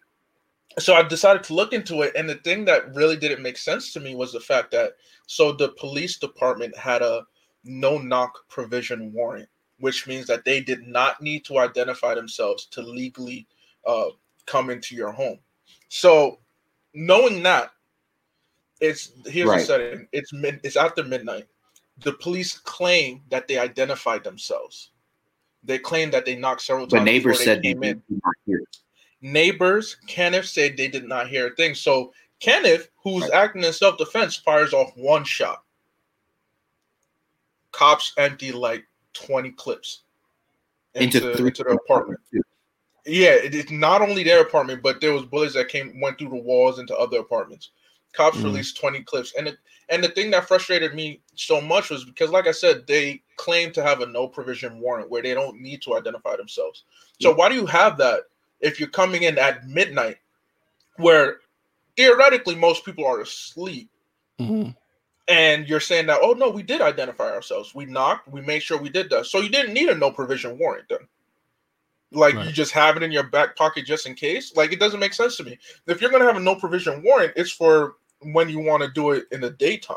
Speaker 3: so I decided to look into it, and the thing that really didn't make sense to me was the fact that so the police department had a no knock provision warrant, which means that they did not need to identify themselves to legally uh, come into your home. So knowing that, it's here's
Speaker 4: Right.
Speaker 3: the setting. It's mid, it's after midnight. The police claim that they identified themselves. They claim that they knocked several
Speaker 4: But
Speaker 3: times.
Speaker 4: neighbors
Speaker 3: before
Speaker 4: said
Speaker 3: they
Speaker 4: they
Speaker 3: came in
Speaker 4: did not hear
Speaker 3: neighbors, Kenneth said they did not hear a thing. So Kenneth, who's
Speaker 4: Right.
Speaker 3: acting in self-defense, fires off one shot. Cops empty like 20 clips
Speaker 4: into, three
Speaker 3: into their apartment. Yeah, it- it's not only their apartment, but there was bullets that came went through the walls into other apartments. Cops
Speaker 2: Mhm.
Speaker 3: released 20 clips. And it, and the thing that frustrated me so much was because like I said, they claim to have a no provision warrant where they don't need to identify themselves. So
Speaker 4: Yeah.
Speaker 3: why do you have that if you're coming in at midnight where theoretically most people are asleep
Speaker 2: Mhm.
Speaker 3: and you're saying that oh no, we did identify ourselves. We knocked, we made sure we did that. So you didn't need a no provision warrant then. Like you just have it in your back pocket just in case. Like it doesn't make sense to me. If you're gonna have a no provision warrant, it's for when you want to do it in the daytime.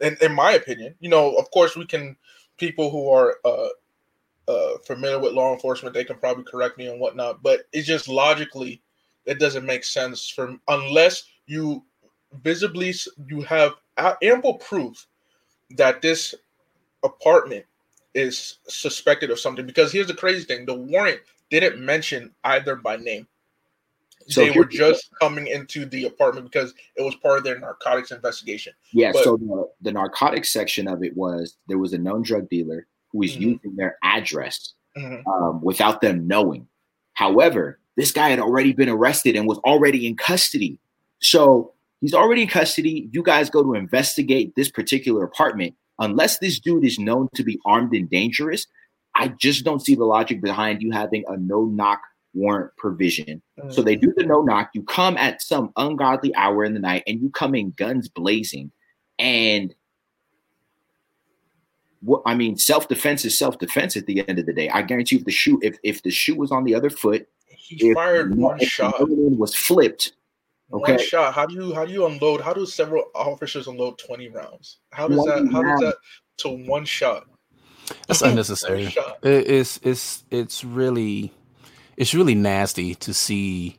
Speaker 3: And in my opinion, you know, of course, we can people who are uh, uh, familiar with law enforcement, they can probably correct me and whatnot. But it's just logically, it doesn't make sense for unless you visibly you have ample proof that this apartment is suspected of something. Because here's the crazy thing: the warrant didn't mention either by name.
Speaker 4: So
Speaker 3: they were just coming into the apartment because it was part of their narcotics investigation.
Speaker 4: Yeah,
Speaker 3: But-
Speaker 4: so the, the narcotics section of it was there was a known drug dealer who was
Speaker 3: Mhm.
Speaker 4: using their address
Speaker 3: Mhm.
Speaker 4: um, without them knowing. However, this guy had already been arrested and was already in custody. So he's already in custody. You guys go to investigate this particular apartment. Unless this dude is known to be armed and dangerous, I just don't see the logic behind you having a no knock warrant provision. So mm. they do the no knock. You come at some ungodly hour in the night and you come in guns blazing. And what I mean, self defense is self defense at the end of the day. I guarantee you, if the shoe if if the shoe was on the other foot,
Speaker 3: he
Speaker 4: if,
Speaker 3: fired
Speaker 4: the-
Speaker 3: one
Speaker 4: if
Speaker 3: shot.
Speaker 4: million was flipped,
Speaker 3: One
Speaker 4: Okay.
Speaker 3: shot. How do you how do you unload? How do several officers unload twenty rounds? How does that? How does that to one shot?
Speaker 2: That's (laughs) unnecessary.
Speaker 3: shot.
Speaker 2: It's it's it's really it's really nasty to see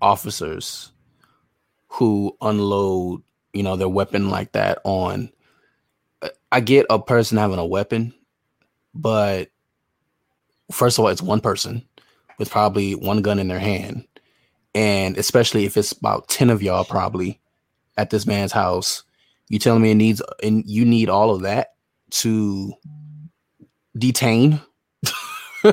Speaker 2: officers who unload you know their weapon like that on i get a person having a weapon but first of all it's one person with probably one gun in their hand. And especially if it's about 10 of y'all probably at this man's house you telling me it needs and you need all of that to detain (laughs)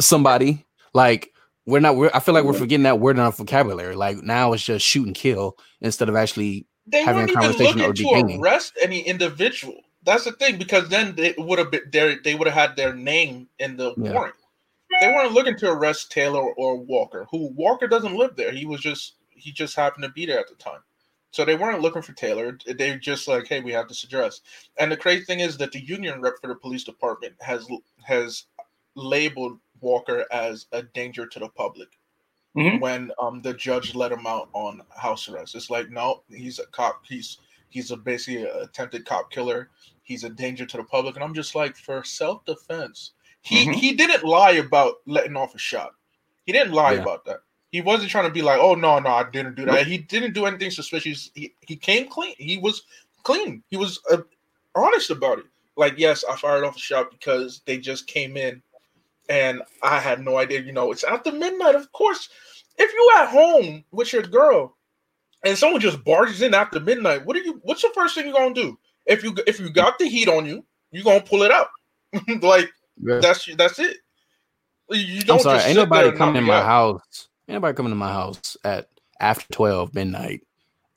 Speaker 2: somebody like we're not we're, i feel like we're forgetting that word in our vocabulary like now it's just shoot and kill instead of actually
Speaker 3: They
Speaker 2: Having a conversation or
Speaker 3: to arrest any individual. That's the thing because then they would have been there. They would have had their name in the
Speaker 2: Yeah.
Speaker 3: warrant. They weren't looking to arrest Taylor or Walker. Who Walker doesn't live there. He was just he just happened to be there at the time. So they weren't looking for Taylor. They just like, hey, we have this address. And the crazy thing is that the union rep for the police department has has labeled Walker as a danger to the public
Speaker 4: Mhm.
Speaker 3: when um the judge let him out on house arrest. It's like, no, he's a cop. He's he's a basically an attempted cop killer. He's a danger to the public. And I'm just like, for self defense, he
Speaker 4: Mhm.
Speaker 3: he didn't lie about letting off a shot. He didn't lie
Speaker 2: Yeah.
Speaker 3: about that. He wasn't trying to be like, oh no, no, I didn't do that.
Speaker 4: Nope.
Speaker 3: He didn't do anything suspicious. He he came clean. He was clean. He was uh, honest about it. Like, yes, I fired off a shot because they just came in and I had no idea. You know, it's after midnight. Of course, if you at home with your girl, and someone just barges in after midnight, what are you? What's the first thing you're gonna do? If you if you got the heat on you, you're gonna pull it out. (laughs) like
Speaker 2: Yeah.
Speaker 3: that's that's it. You don't
Speaker 2: I'm sorry, ain't nobody coming in my
Speaker 3: react.
Speaker 2: house. Ain't nobody coming to my house at after 12 midnight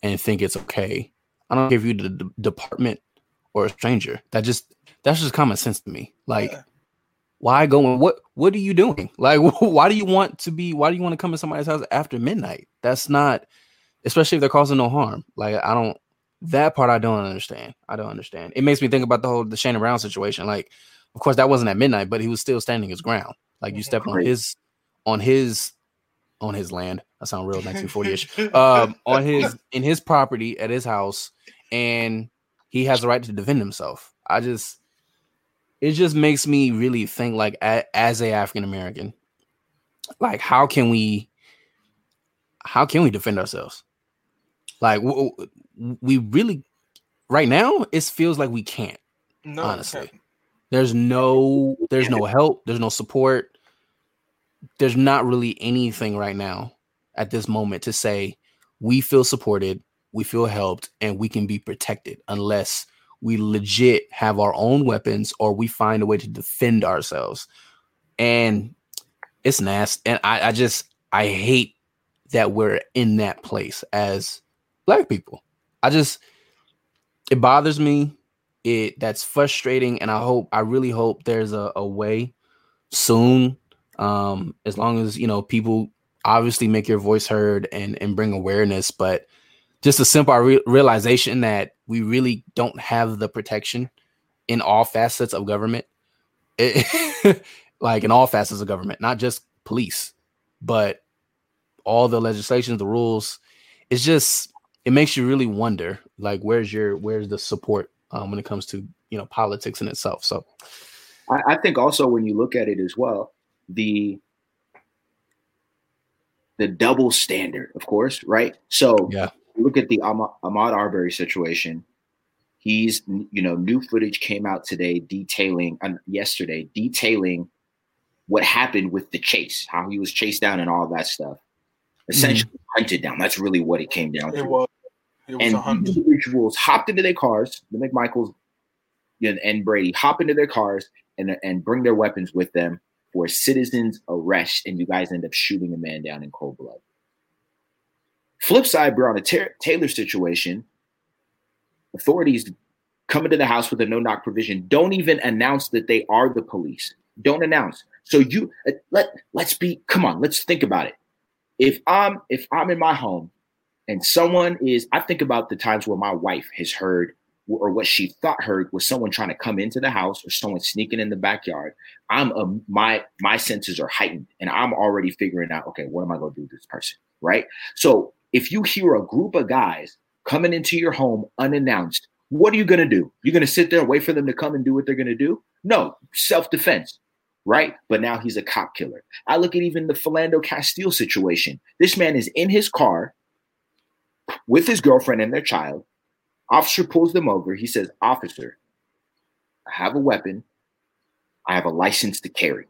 Speaker 2: and think it's okay. I don't give you the d- department or a stranger. That just that's just common sense to me. Like,
Speaker 3: Yeah.
Speaker 2: Why going what what are you doing? (laughs) Like, (laughs) why do you want to be? Why do you want to come in somebody's house after midnight? That's not, especially if they're causing no harm. Like, I don't. That part I don't understand. I don't understand. It makes me think about the whole the Shannon Brown situation. Like, of course that wasn't at midnight, but he was still standing his ground. Like you stepped on his on his on his land. I sound real 1940ish. (laughs) Um, on his in his property at his house, and he has the right to defend himself. I just it just makes me really think like as a African American, like how can we how can we defend ourselves? Like we really right now it feels like we can't
Speaker 3: no,
Speaker 2: honestly. there's no there's no help there's no support there's not really anything right now at this moment to say we feel supported we feel helped and we can be protected unless we legit have our own weapons or we find a way to defend ourselves. And it's nasty and i, I just i hate that we're in that place as black people. I just it bothers me. It that's frustrating and i hope i really hope there's a, a way soon um as long as you know people obviously make your voice heard and and bring awareness but just a simple re- realization that we really don't have the protection in all facets of government It- (laughs) like in all facets of government not just police but all the legislation, the rules it's just it makes you really wonder like where's your where's the support um, when it comes to you know politics in itself so
Speaker 4: I, I think also when you look at it as well, the the double standard, of course, right? So
Speaker 2: Yeah.
Speaker 4: Look at the Ahma- Ahmaud Arbery situation. He's you know new footage came out today detailing uh, yesterday detailing what happened with the chase, how he was chased down and all that stuff. Essentially hunted down. That's really what it came down to
Speaker 3: It was. It was
Speaker 4: and
Speaker 3: a hunt.
Speaker 4: these individuals hopped into their cars, the McMichaels and, and Brady hop into their cars and, and bring their weapons with them for a citizen's arrest, and you guys end up shooting a man down in cold blood. Flip side, Breonna Ta- Taylor situation, authorities come into the house with a no knock provision, don't even announce that they are the police. Don't announce. So you uh, let let's be come on, let's think about it. If I'm if I'm in my home and someone is i think about the times where my wife has heard or what she thought heard was someone trying to come into the house or someone sneaking in the backyard i'm um, my my senses are heightened and i'm already figuring out okay what am i going to do to this person right so if you hear a group of guys coming into your home unannounced what are you going to do you're going to sit there wait for them to come and do what they're going to do no self-defense right but now he's a cop killer i look at even the philando castile situation this man is in his car with his girlfriend and their child. Officer pulls them over. He says, Officer, I have a weapon. I have a license to carry.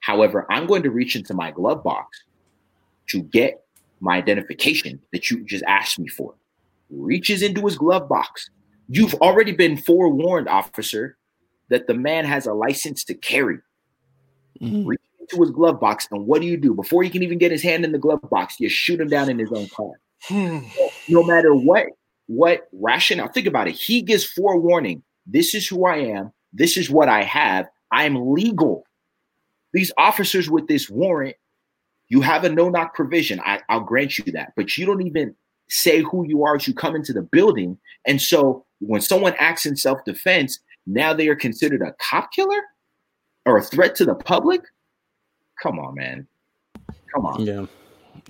Speaker 4: However, I'm going to reach into my glove box to get my identification that you just asked me for. Reaches into his glove box. You've already been forewarned, officer, that the man has a license to carry.
Speaker 2: mhm.
Speaker 4: Reach into his glove box, and what do you do? Before he can even get his hand in the glove box, you shoot him down in his own car (sighs) no matter what what rationale think about it he gives forewarning this is who i am this is what i have i'm legal these officers with this warrant you have a no knock provision. I, i'll grant you that. But you don't even say who you are as you come into the building. And so when someone acts in self-defense now they are considered a cop killer or a threat to the public? Come on man. Come on.
Speaker 2: Yeah.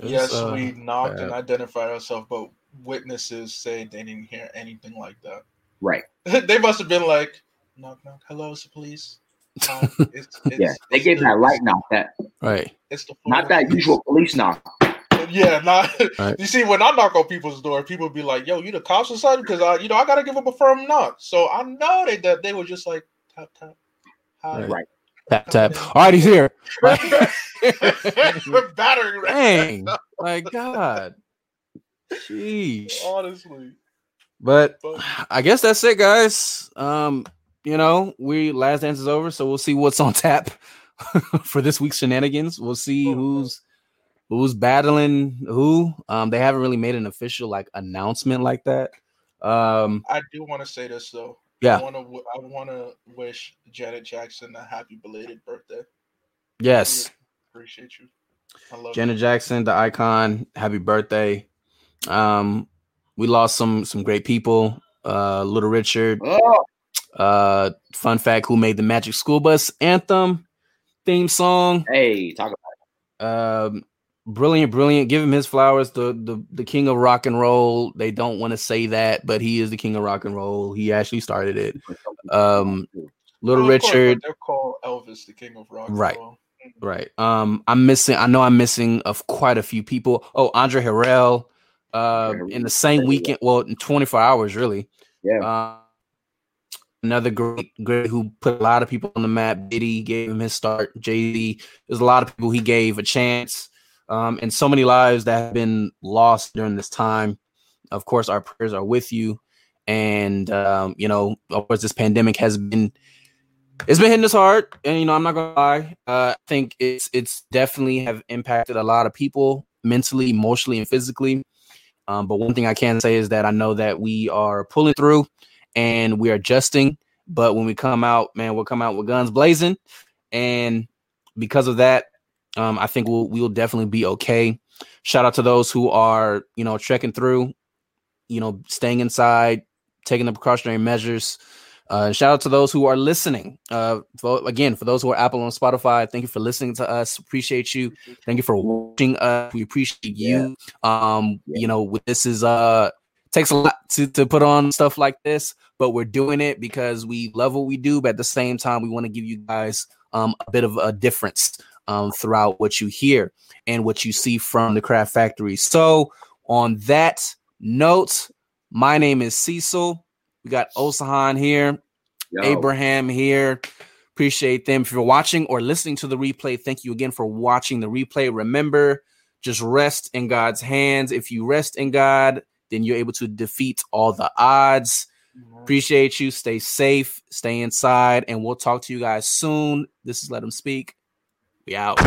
Speaker 2: It's,
Speaker 3: Yes,
Speaker 2: uh,
Speaker 3: we knocked and identified ourselves, but witnesses say they didn't hear anything like that.
Speaker 4: right. (laughs)
Speaker 3: They must have been like, knock, knock. Hello, it's the police. Um, (laughs) it's, it's,
Speaker 4: yeah they
Speaker 3: it's
Speaker 4: gave
Speaker 3: the-
Speaker 4: that light knock that
Speaker 2: right
Speaker 3: It's the
Speaker 4: not that usual police knock
Speaker 3: Yeah, not. (laughs)
Speaker 2: Right.
Speaker 3: You see, when I knock on people's door, people be like, "Yo, you the cops or something?" Because I, you know, I gotta give them a firm knock. So I know they that they were just like tap tap. Hi.
Speaker 2: Right.
Speaker 4: Right.
Speaker 2: Tap tap. All right, he's here. (laughs)
Speaker 3: Battering
Speaker 2: Dang, my God. Sheesh.
Speaker 3: Honestly.
Speaker 2: But
Speaker 3: But
Speaker 2: I guess that's it, guys. Um, you know, we last dance is over, so we'll see what's on tap (laughs) for this week's shenanigans. We'll see who's who's battling who. Um, they haven't really made an official like announcement like that. Um,
Speaker 3: I do want to say this though.
Speaker 2: Yeah.
Speaker 3: I want to. I want to wish Janet Jackson a happy belated birthday.
Speaker 2: yes,
Speaker 3: Appreciate you. I love
Speaker 2: Janet Jackson, the icon. Happy birthday. Um, we lost some some great people. Uh, Little Richard.
Speaker 4: Oh,
Speaker 2: Uh, fun fact: Who made the Magic School Bus anthem theme song?
Speaker 4: hey, talk about it.
Speaker 2: Um, brilliant, brilliant. Give him his flowers. The the the king of rock and roll. They don't want to say that, but he is the king of rock and roll. He actually started it.
Speaker 4: it.
Speaker 2: Um, Little
Speaker 3: Well, of course,
Speaker 2: Richard.
Speaker 3: They're called Elvis, the king of rock. and
Speaker 2: Right.
Speaker 3: roll.
Speaker 2: Right. Um, I'm missing. I know I'm missing of quite a few people. Oh, Andre Harrell. Uh, in the same weekend. Well, in 24 hours, really.
Speaker 4: Yeah.
Speaker 2: Uh, another great, great who put a lot of people on the map. Diddy gave him his start. JD. There's a lot of people he gave a chance. Um, and so many lives that have been lost during this time. Of course, our prayers are with you. And um, you know, of course, this pandemic has been it's been hitting us hard, and you know, I'm not gonna lie. Uh, I think it's it's definitely have impacted a lot of people mentally, emotionally, and physically. Um, but one thing I can say is that I know that we are pulling through and we are adjusting. But when we come out, man, we'll come out with guns blazing, and because of that, um, I think we'll we'll definitely be okay. Shout out to those who are you know trekking through, you know, staying inside, taking the precautionary measures. Uh, shout out to those who are listening. Uh, for, again, for those who are Apple and Spotify, thank you for listening to us. Appreciate you. Thank you for watching us. We appreciate you. Um,
Speaker 4: Yeah.
Speaker 2: you know, this is uh takes a lot to, to put on stuff like this, but we're doing it because we love what we do, but at the same time, we want to give you guys um a bit of a difference um throughout what you hear and what you see from the craft factory. So on that note, my name is Cecil. We got Osahan here.
Speaker 4: Yo,
Speaker 2: Abraham here. Appreciate them. If you're watching or listening to the replay, thank you again for watching the replay. Remember, just rest in God's hands. If you rest in God, then you're able to defeat all the odds. Mm-hmm. Appreciate you. Stay safe, stay inside, and we'll talk to you guys soon. This is Let Them Speak. We out.